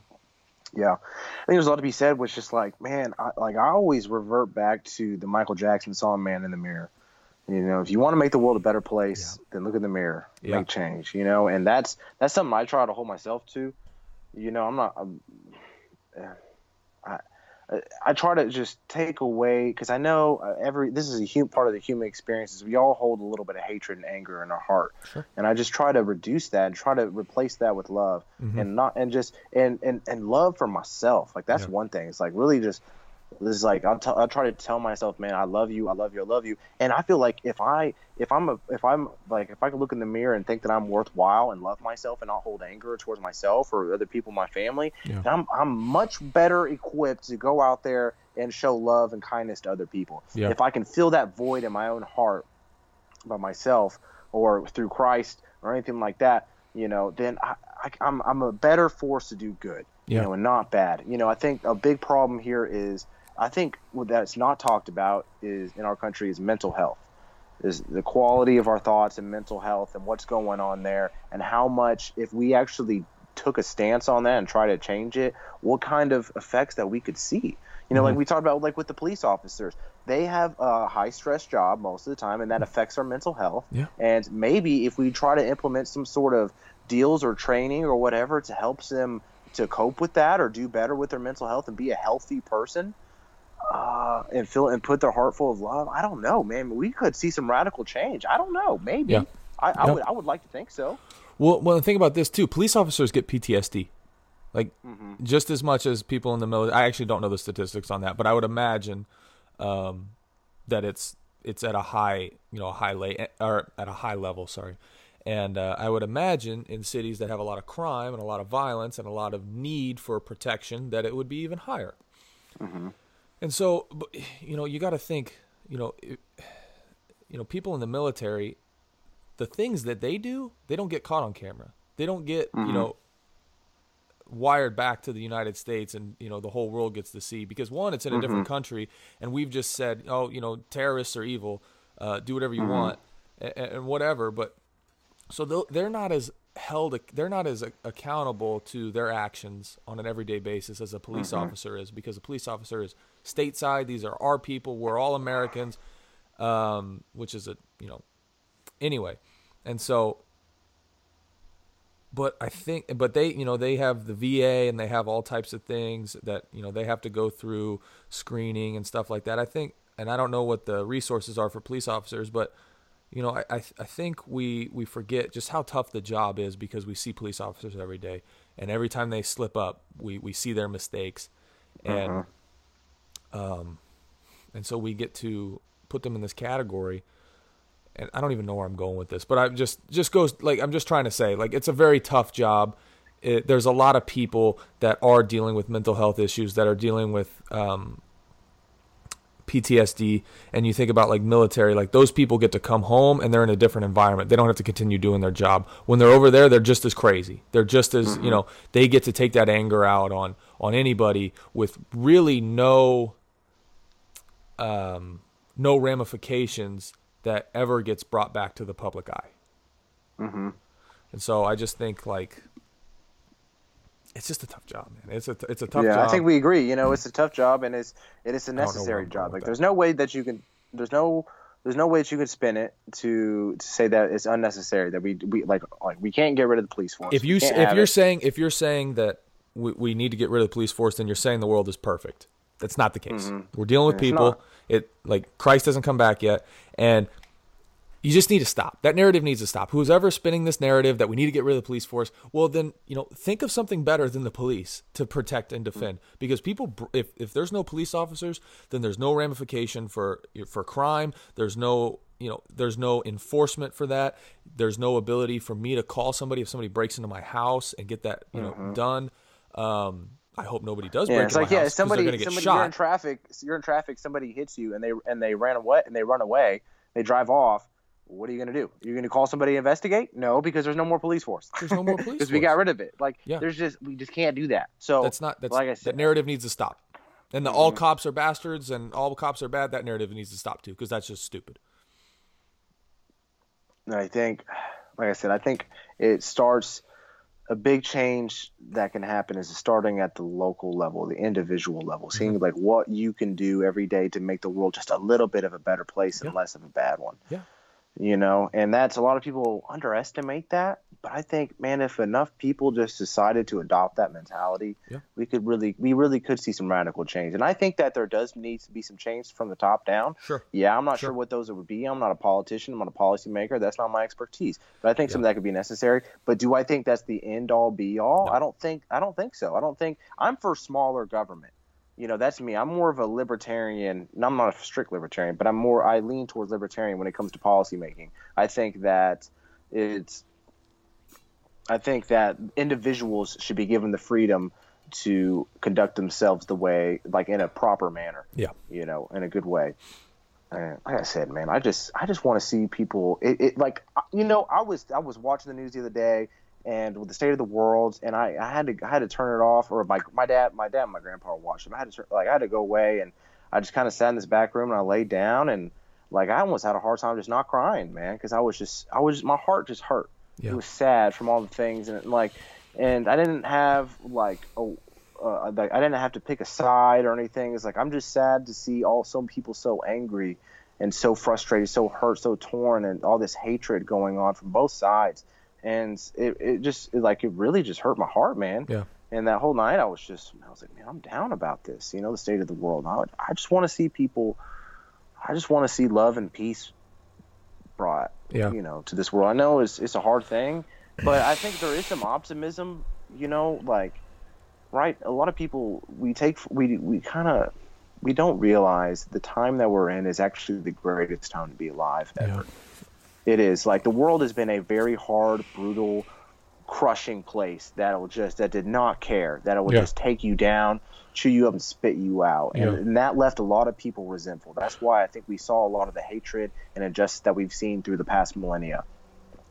Yeah, I think there's a lot to be said. Which just like, man, I, like I always revert back to the Michael Jackson song "Man in the Mirror." You know, if you want to make the world a better place, yeah. then look in the mirror, yeah. make change. You know, and that's that's something I try to hold myself to. You know, I'm not. I'm, eh, I I try to just take away because I know uh, every this is a hum, part of the human experience is we all hold a little bit of hatred and anger in our heart, sure. and I just try to reduce that and try to replace that with love mm-hmm. and not and just and and and love for myself. Like that's yeah. one thing. It's like really just this is like t- I'll try to tell myself, man, I love you, I love you, I love you, and I feel like if I if I'm a if I'm like if I can look in the mirror and think that I'm worthwhile and love myself and not hold anger towards myself or other people, in my family, yeah. I'm I'm much better equipped to go out there and show love and kindness to other people. Yeah. If I can fill that void in my own heart by myself or through Christ or anything like that, you know, then I, I, I'm I'm a better force to do good, yeah. you know, and not bad. You know, I think a big problem here is I think what that's not talked about is in our country is mental health, is the quality of our thoughts and mental health and what's going on there, and how much if we actually took a stance on that and try to change it, what kind of effects that we could see. You know, mm-hmm. like we talked about, like with the police officers, they have a high stress job most of the time, and that affects our mental health. Yeah. And maybe if we try to implement some sort of deals or training or whatever to help them to cope with that or do better with their mental health and be a healthy person, uh, and feel and put their heart full of love. I don't know, man. We could see some radical change. I don't know. Maybe. Yeah. I, I would. I would like to think so. Well, well, think about this too. Police officers get PTSD, like mm-hmm. just as much as people in the military. I actually don't know the statistics on that, but I would imagine um, that it's it's at a high, you know, a high late or at a high level. Sorry. And uh, I would imagine in cities that have a lot of crime and a lot of violence and a lot of need for protection that it would be even higher. Mm-hmm. And so, you know, you got to think, you know, it, you know, people in the military, the things that they do, they don't get caught on camera. They don't get, mm-hmm. you know, wired back to the United States and, you know, the whole world gets to see because one, it's in a mm-hmm. different country and we've just said, oh, you know, terrorists are evil. Uh, do whatever you mm-hmm. want and, and, whatever. But so they're not as held they're not as accountable to their actions on an everyday basis as a police mm-hmm. officer is because a police officer is stateside. These are our people. We're all americans um, which is a you know anyway. And so but i think but they you know they have the va and they have all types of things that you know they have to go through screening and stuff like that. I think and i don't know what the resources are for police officers but you know, I, I, I think we, we forget just how tough the job is because we see police officers every day. And every time they slip up, we, we see their mistakes. And, uh-huh. um, and so we get to put them in this category. And I don't even know where I'm going with this, but I just, just goes like, I'm just trying to say, like, it's a very tough job. It, there's a lot of people that are dealing with mental health issues that are dealing with, um, PTSD and you think about like military, like those people get to come home and they're in a different environment. They don't have to continue doing their job. When they're over there, they're just as crazy. They're just as, mm-hmm. you know, they get to take that anger out on on anybody with really no um no ramifications that ever gets brought back to the public eye. Mm-hmm. And so I just think like it's just a tough job, man. It's a it's a tough yeah, job. I think we agree. You know, it's a tough job and it's it is a necessary job. Like there's no way that you can there's no there's no way that you can spin it to to say that it's unnecessary that we we like like we can't get rid of the police force. If you if you're it. saying if you're saying that we, we need to get rid of the police force, then you're saying the world is perfect. That's not the case. Mm-hmm. We're dealing with it's people. Not. It like Christ hasn't come back yet, and you just need to stop. That narrative needs to stop. Who's ever spinning this narrative that we need to get rid of the police force, well, then you know, think of something better than the police to protect and defend. Because people, if if there's no police officers, then there's no ramification for for crime. There's no you know, there's no enforcement for that. There's no ability for me to call somebody if somebody breaks into my house and get that you know mm-hmm. done. Um, I hope nobody does yeah, break it's like, yeah, somebody, somebody you're in traffic, you're in traffic, somebody hits you and they and they ran away and they run away, they drive off what are you going to do? You're going to call somebody to investigate? No, because there's no more police force. There's no more police because we got rid of it. Like, yeah. there's just we just can't do that. So that's not that's like I said, that narrative needs to stop. And the mm-hmm. all cops are bastards and all cops are bad. That narrative needs to stop too because that's just stupid. I think, like I said, I think it starts a big change that can happen is starting at the local level, the individual level, Mm-hmm. seeing like what you can do every day to make the world just a little bit of a better place and less of a bad one. Yeah. You know, and that's a lot of people underestimate that. But I think, man, if enough people just decided to adopt that mentality, Yeah. we could really, we really could see some radical change. And I think that there does need to be some change from the top down. Sure. Yeah, I'm not Sure. sure what those would be. I'm not a politician. I'm not a policymaker. That's not my expertise. But I think some of that could be necessary. But do I think that's the end all be all? No. I don't think. I don't think so. I don't think I'm for smaller government. You know, that's me. I'm more of a libertarian. And I'm not a strict libertarian, but I'm more. I lean towards libertarian when it comes to policy making. I think that it's. I think that individuals should be given the freedom to conduct themselves the way, like in a proper manner Yeah. you know, in a good way. And like I said, man, I just I just want to see people. It, it like you know, I was I was watching the news the other day, and with the state of the world, and I, I had to I had to turn it off, or my my dad my dad and my grandpa watched it. I had to like I had to go away, and I just kind of sat in this back room and I laid down, and like I almost had a hard time just not crying, man, because I was just I was my heart just hurt. Yeah. It was sad from all the things, and like, and I didn't have like oh uh, like I didn't have to pick a side or anything. It's like I'm just sad to see all some people so angry and so frustrated, so hurt, so torn, and all this hatred going on from both sides. And it, it just it, like it really just hurt my heart, man. Yeah. And that whole night, I was just I was like, man, I'm down about this. You know, the state of the world. I, I just want to see people. I just want to see love and peace brought Yeah. you know to this world. I know it's it's a hard thing, but I think there is some optimism. You know, like right, a lot of people we take we we kind of we don't realize the time that we're in is actually the greatest time to be alive ever. It is like the world has been a very hard, brutal, crushing place that will just that did not care that it will Yeah. just take you down, chew you up, and spit you out, and, Yeah. and that left a lot of people resentful. That's why I think we saw a lot of the hatred and injustice that we've seen through the past millennia,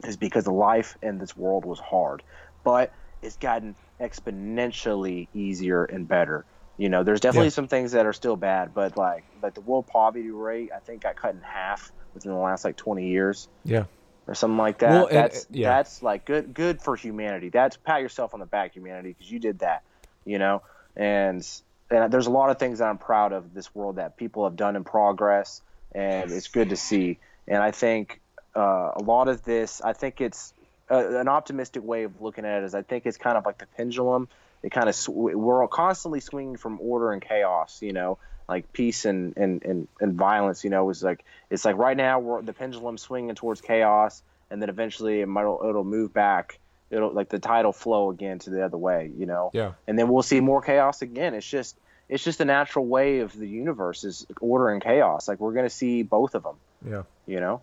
is because the life in this world was hard, but it's gotten exponentially easier and better. You know, there's definitely Yeah. some things that are still bad, but like like the world poverty rate, I think got cut in half within the last like 20 years Yeah. or something like that. Well, and- that's yeah. that's like good good for humanity. That's pat yourself on the back, humanity, because you did that. You know, and and there's a lot of things that I'm proud of this world that people have done in progress, and it's good to see. And I think uh, a lot of this, I think it's uh, an optimistic way of looking at it is I think it's kind of like the pendulum. It kind of sw- we're all constantly swinging from order and chaos. You know, like peace and and and, and violence. You know, is like it's like right now we're the pendulum swinging towards chaos, and then eventually it might it'll move back. It'll like the tide will flow again to the other way. You know, Yeah. and then we'll see more chaos again. It's just it's just a natural way of the universe is order and chaos. Like we're gonna see both of them. Yeah. You know.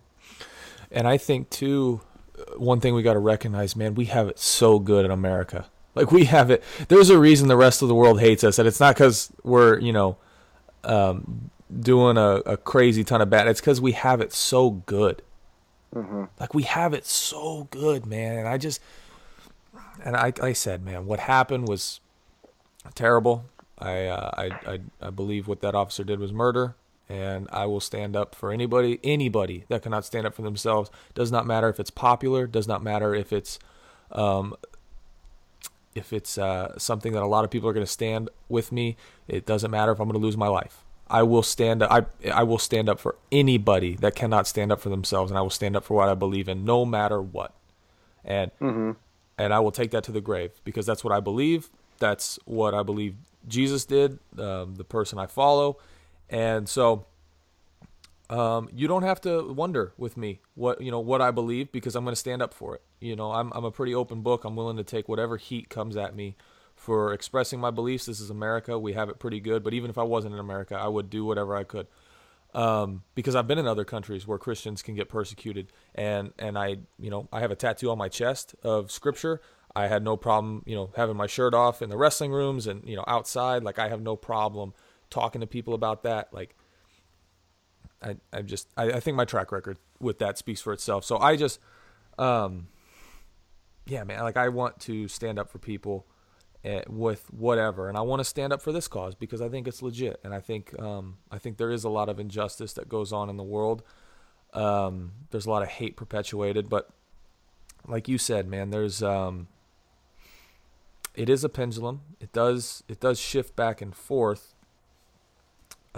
And I think too, one thing we got to recognize, man, we have it so good in America. Like we have it. There's a reason the rest of the world hates us, and it's not because we're you know um, doing a, a crazy ton of bad. It's because we have it so good. Like we have it so good, man. And I just, and I, I said, man, what happened was terrible. I, uh, I, I, I believe what that officer did was murder, and I will stand up for anybody, anybody that cannot stand up for themselves. Does not matter if it's popular. Does not matter if it's, um, if it's uh, something that a lot of people are going to stand with me. It doesn't matter if I'm going to lose my life. I will stand up. I, I will stand up for anybody that cannot stand up for themselves, and I will stand up for what I believe in, no matter what. And and I will take that to the grave because that's what I believe. That's what I believe Jesus did, um, the person I follow, and so um, you don't have to wonder with me what you know what I believe because I'm going to stand up for it. You know, I'm I'm a pretty open book. I'm willing to take whatever heat comes at me for expressing my beliefs. This is America. We have it pretty good. But even if I wasn't in America, I would do whatever I could um, because I've been in other countries where Christians can get persecuted, and and I you know I have a tattoo on my chest of scripture. I had no problem you know having my shirt off in the wrestling rooms and you know outside. Like I have no problem talking to people about that. Like I I just I, I think my track record with that speaks for itself. So I just um yeah man like I want to stand up for people eh, with whatever and I want to stand up for this cause because I think it's legit and I think um I think there is a lot of injustice that goes on in the world. Um there's a lot of hate perpetuated but like you said man there's um it is a pendulum. It does it does shift back and forth.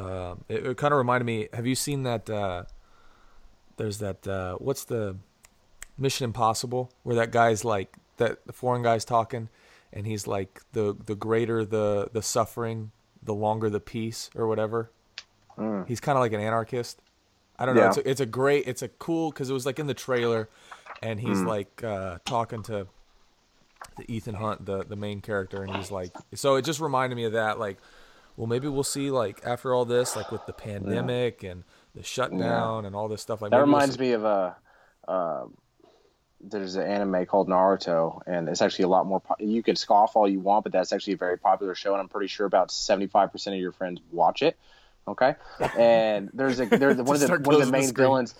Um, it, it kind of reminded me. Have you seen that? Uh, there's that. Uh, what's the Mission Impossible where that guy's like that the foreign guy's talking, and he's like the the greater the the suffering, the longer the peace or whatever. Mm. He's kind of like an anarchist. I don't know. Yeah. It's, a, it's a great. It's a cool because it was like in the trailer, and he's Mm. like uh, talking to the Ethan Hunt, the the main character, and he's like. So it just reminded me of that. Like, well, maybe we'll see like after all this, like with the pandemic and the shutdown and all this stuff. Like That maybe we'll reminds me of a. Uh, there's an anime called Naruto, and it's actually a lot more. Po- you can scoff all you want, but that's actually a very popular show, and I'm pretty sure about 75 percent of your friends watch it. Okay, and there's a there's one of the one of the main villains.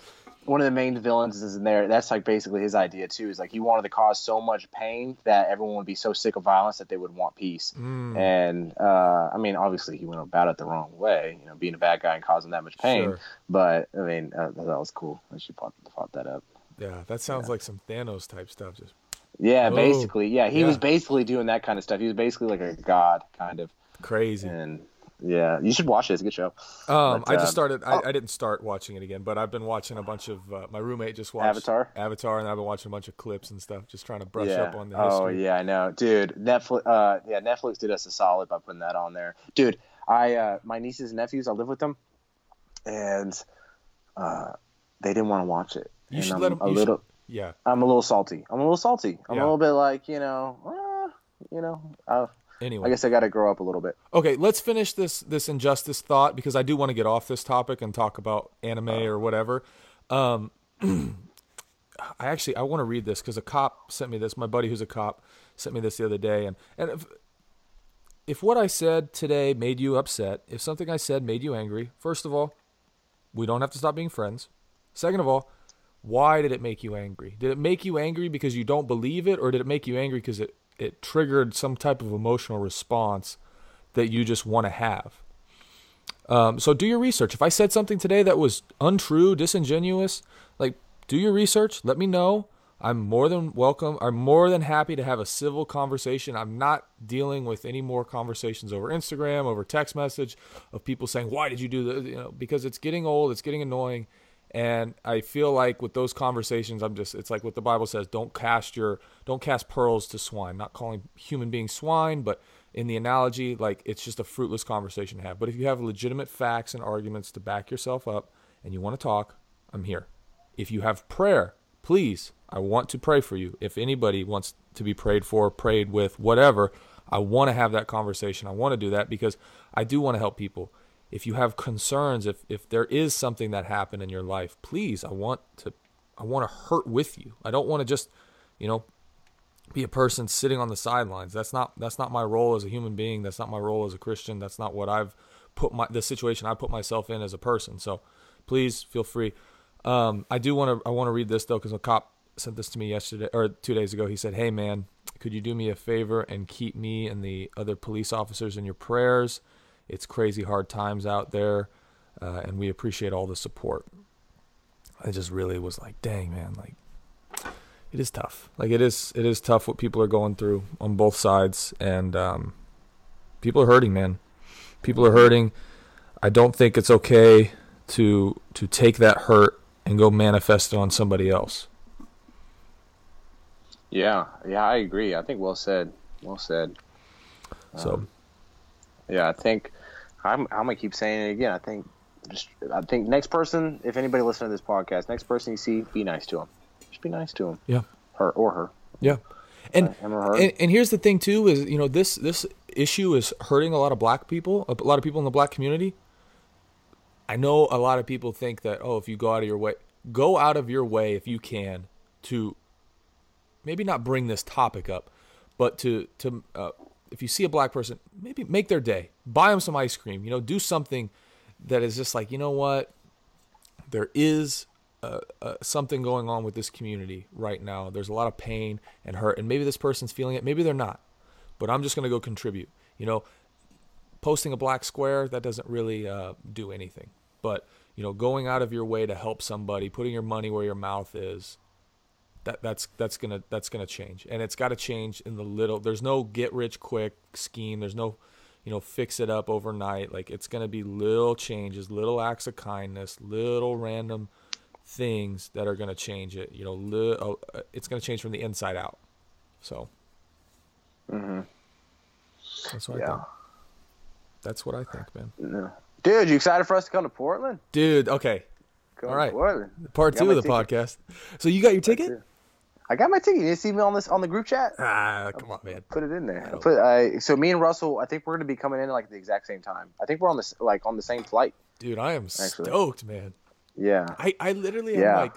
One of the main villains is in there. That's like basically his idea too. Is like he wanted to cause so much pain that everyone would be so sick of violence that they would want peace. Mm, And uh, I mean, obviously he went about it the wrong way. You know, being a bad guy and causing that much pain. Sure. But I mean, uh, that was cool. I should thought that up. yeah, that sounds like some Thanos type stuff. Just Yeah, Oh, basically. Yeah, he yeah. was basically doing that kind of stuff. He was basically like a god, kind of. crazy. And yeah, you should watch it. It's a good show. Um, But, I just uh, started. I, I didn't start watching it again, but I've been watching a bunch of. Uh, my roommate just watched Avatar? Avatar, and I've been watching a bunch of clips and stuff, just trying to brush yeah. up on the oh history. yeah, I know, dude. Netflix. Uh, yeah, Netflix did us a solid by putting that on there, dude. I uh, my nieces and nephews, I live with them, and uh, they didn't want to watch it. You and should I'm let 'em- A you should- Yeah, I'm a little salty. I'm a little salty. I'm Yeah. a little bit like you know, uh, you know. Uh, Anyway, I guess I got to grow up a little bit. okay, let's finish this this injustice thought because I do want to get off this topic and talk about anime or whatever. Um, I actually I want to read this because a cop sent me this. My buddy who's a cop sent me this the other day, and and if, if what I said today made you upset, if something I said made you angry, first of all, we don't have to stop being friends. Second of all, why did it make you angry? Did it make you angry because you don't believe it, or did it make you angry because it, it triggered some type of emotional response that you just want to have? Um, so do your research. If I said something today that was untrue, disingenuous, like do your research. Let me know. I'm more than welcome. I'm more than happy to have a civil conversation. I'm not dealing with any more conversations over Instagram, over text message of people saying, "Why did you do that?" You know, because it's getting old, it's getting annoying, and I feel like with those conversations, I'm just it's like what the Bible says, don't cast your don't cast pearls to swine. Not calling human beings swine, but in the analogy, like it's just a fruitless conversation to have. But if you have legitimate facts and arguments to back yourself up and you want to talk, I'm here. If you have prayer, please, I want to pray for you. If anybody wants to be prayed for, prayed with, whatever, I want to have that conversation. I want to do that because I do want to help people. If you have concerns, if if there is something that happened in your life, please, I want to I want to hurt with you. I don't want to just, you know, be a person sitting on the sidelines. That's not that's not my role as a human being. That's not my role as a Christian. That's not what I've put my the situation I put myself in as a person. So please feel free. Um, I do want to I want to read this though because a cop sent this to me yesterday or two days ago. He said, "Hey man, could you do me a favor and keep me and the other police officers in your prayers? It's crazy hard times out there, uh, and we appreciate all the support." I just really was like, "Dang man, like." it is tough. Like it is it is tough what people are going through on both sides and um people are hurting, man. People are hurting. I don't think it's okay to to take that hurt and go manifest it on somebody else. Yeah, yeah, I agree. I think well said. Well said. So Yeah, I think I'm. I'm gonna keep saying it again. I think just. I think next person, if anybody listening to this podcast, next person you see, be nice to them. Just be nice to them. yeah. Her or her. Yeah. And, her. and and here's the thing too is you know this this issue is hurting a lot of black people, a lot of people in the black community. I know a lot of people think that oh if you go out of your way, go out of your way if you can to maybe not bring this topic up, but to to uh, if you see a black person, maybe make their day. Buy them some ice cream, you know, do something that is just like, you know what? There is uh, uh, something going on with this community right now. There's a lot of pain and hurt, and maybe this person's feeling it, maybe they're not. But I'm just going to go contribute. You know, posting a black square that doesn't really uh, do anything. But you know, going out of your way to help somebody, putting your money where your mouth is, that that's that's gonna that's gonna change, and it's got to change in the little. There's no get rich quick scheme. There's no, you know, fix it up overnight. Like it's gonna be little changes, little acts of kindness, little random things that are gonna change it. You know, li- oh, uh, it's gonna change from the inside out. So. Mm-hmm. That's what I think. That's what I think, man. No. Dude, you excited for us to come to Portland? Dude, okay. Come All. Portland. Part two of the ticket. podcast. So you got your ticket? I got my ticket. You didn't see me on this on the group chat? Ah, come on, man. Put it in there. Put I so me and Russell, I think we're gonna be coming in like the exact same time. I think we're on this like on the same flight. Dude, I am Actually. stoked, man. Yeah. I, I literally am like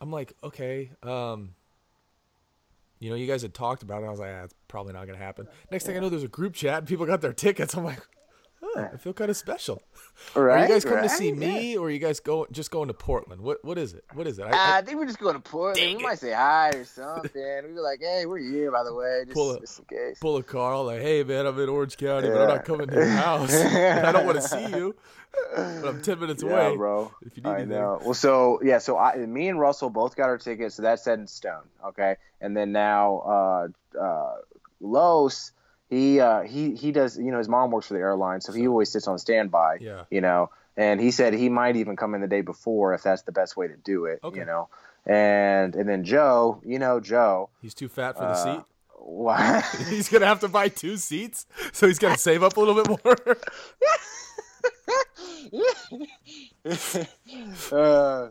I'm like, okay, um you know, you guys had talked about it. I was like, ah, it's probably not gonna happen. Next thing I know, there's a group chat and people got their tickets. I'm like, huh, I feel kind of special. Right. are you guys coming to see right? me, or are you guys go just going to Portland? What what is it? What is it? I, Ah, I, I think we're just going to Portland. Dang we it. might say hi or something. we were like, hey, we're here, by the way, just, Pull a- just in case. pull a car like, hey man, I'm in Orange County, but I'm not coming to your house. I don't want to see you, but I'm ten minutes yeah, away. bro. If you need I anything. know. Well, so yeah, so I, me and Russell both got our tickets, so that's set in stone. Okay, and then now uh, uh, Los, he uh, he he does. You know, his mom works for the airline, so he always sits on standby. Yeah. You know, and he said he might even come in the day before if that's the best way to do it. Okay. You know, and and then Joe, you know Joe. He's too fat for the Uh, seat. Why? He's gonna have to buy two seats, so he's gonna save up a little bit more. uh,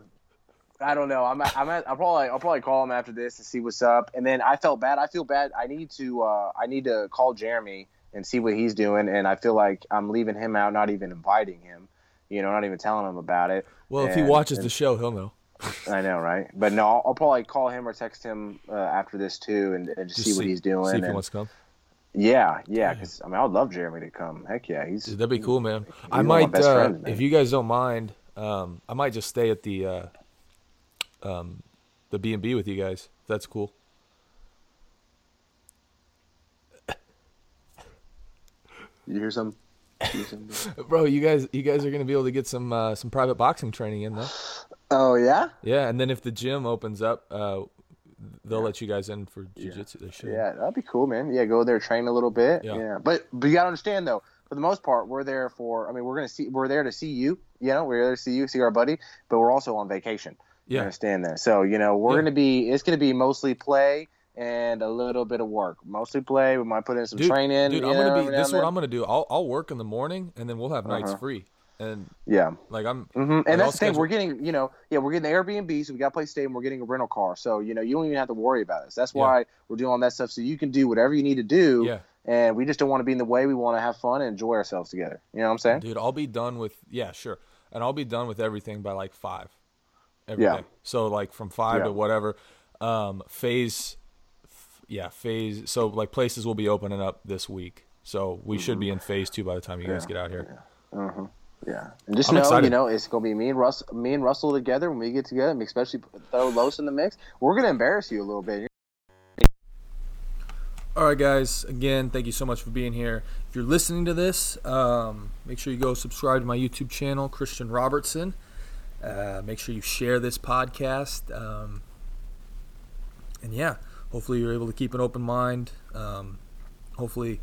I don't know. I'm at, I'm at, I'll probably I'll probably call him after this to see what's up. And then I felt bad. I feel bad. I need to uh, I need to call Jeremy and see what he's doing. And I feel like I'm leaving him out, not even inviting him. You know, not even telling him about it. well, if he watches and- the show, he'll know. I know, right? But no, I'll, I'll probably call him or text him uh, after this too, and, and just, see what he's doing. See if he and- wants to come. yeah, yeah. Because I mean, I'd love Jeremy to come. Heck yeah, he's Dude, that'd be cool, man. I one of my might, uh, man. if you guys don't mind, um, I might just stay at the, uh, um, the B and B with you guys. That's cool. You hear some? you hear some- Bro, you guys, you guys are gonna be able to get some, uh, some private boxing training in though. oh yeah. Yeah, and then if the gym opens up, uh, they'll let you guys in for jujitsu. They should. Yeah, that'd be cool, man. Yeah, go there, train a little bit. Yeah. Yeah. But but you gotta understand though, for the most part, we're there for I mean, we're gonna see we're there to see you, you know, we're there to see you, see our buddy, but we're also on vacation. Yeah. understand that. So, you know, we're Yeah. gonna be it's gonna be mostly play and a little bit of work. Mostly play. We might put in some Dude, training. dude, I'm know, gonna be. This is what. I'm gonna do. I'll, I'll work in the morning, and then we'll have nights Uh-huh. free. And Yeah. like I'm, hmm And that's the thing. We're getting, you know, yeah, we're getting the Airbnb, so we got to stay, and we're getting a rental car. So, you know, you don't even have to worry about us. That's Yeah. why we're doing all that stuff, so you can do whatever you need to do. yeah, And we just don't want to be in the way. We want to have fun and enjoy ourselves together. You know what I'm saying? dude, I'll be done with. Yeah, sure, and I'll be done with everything by like five. Every day. Yeah. So like from five Yeah. to whatever, um, phase, f- yeah, phase. So like places will be opening up this week. So we should be in phase two by the time you guys Mm-hmm. Get out here. Uh-huh. Yeah, and just I'm know, excited. you know, it's gonna be me and Russ, me and Russell together when we get together. Especially throw Los in the mix. We're gonna embarrass you a little bit. All right, guys. Again, thank you so much for being here. If you're listening to this, um, make sure you go subscribe to my YouTube channel, Christian Robertson. Uh, make sure you share this podcast. Um, and yeah, hopefully you're able to keep an open mind. Um, hopefully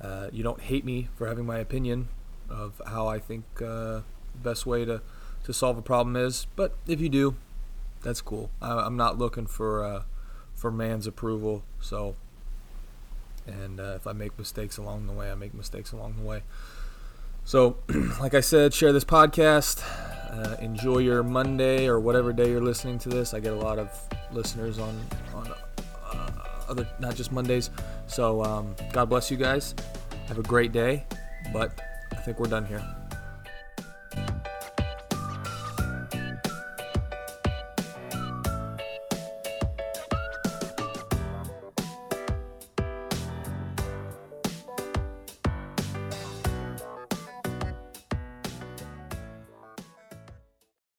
uh, you don't hate me for having my opinion of how I think uh, the best way to, to solve a problem is. But if you do, that's cool. I, I'm not looking for uh, for man's approval. So and uh, if I make mistakes along the way, I make mistakes along the way. So, like I said, share this podcast. Uh, enjoy your Monday or whatever day you're listening to this. I get a lot of listeners on on uh, other, not just Mondays. So, um, God bless you guys. Have a great day. But I think we're done here.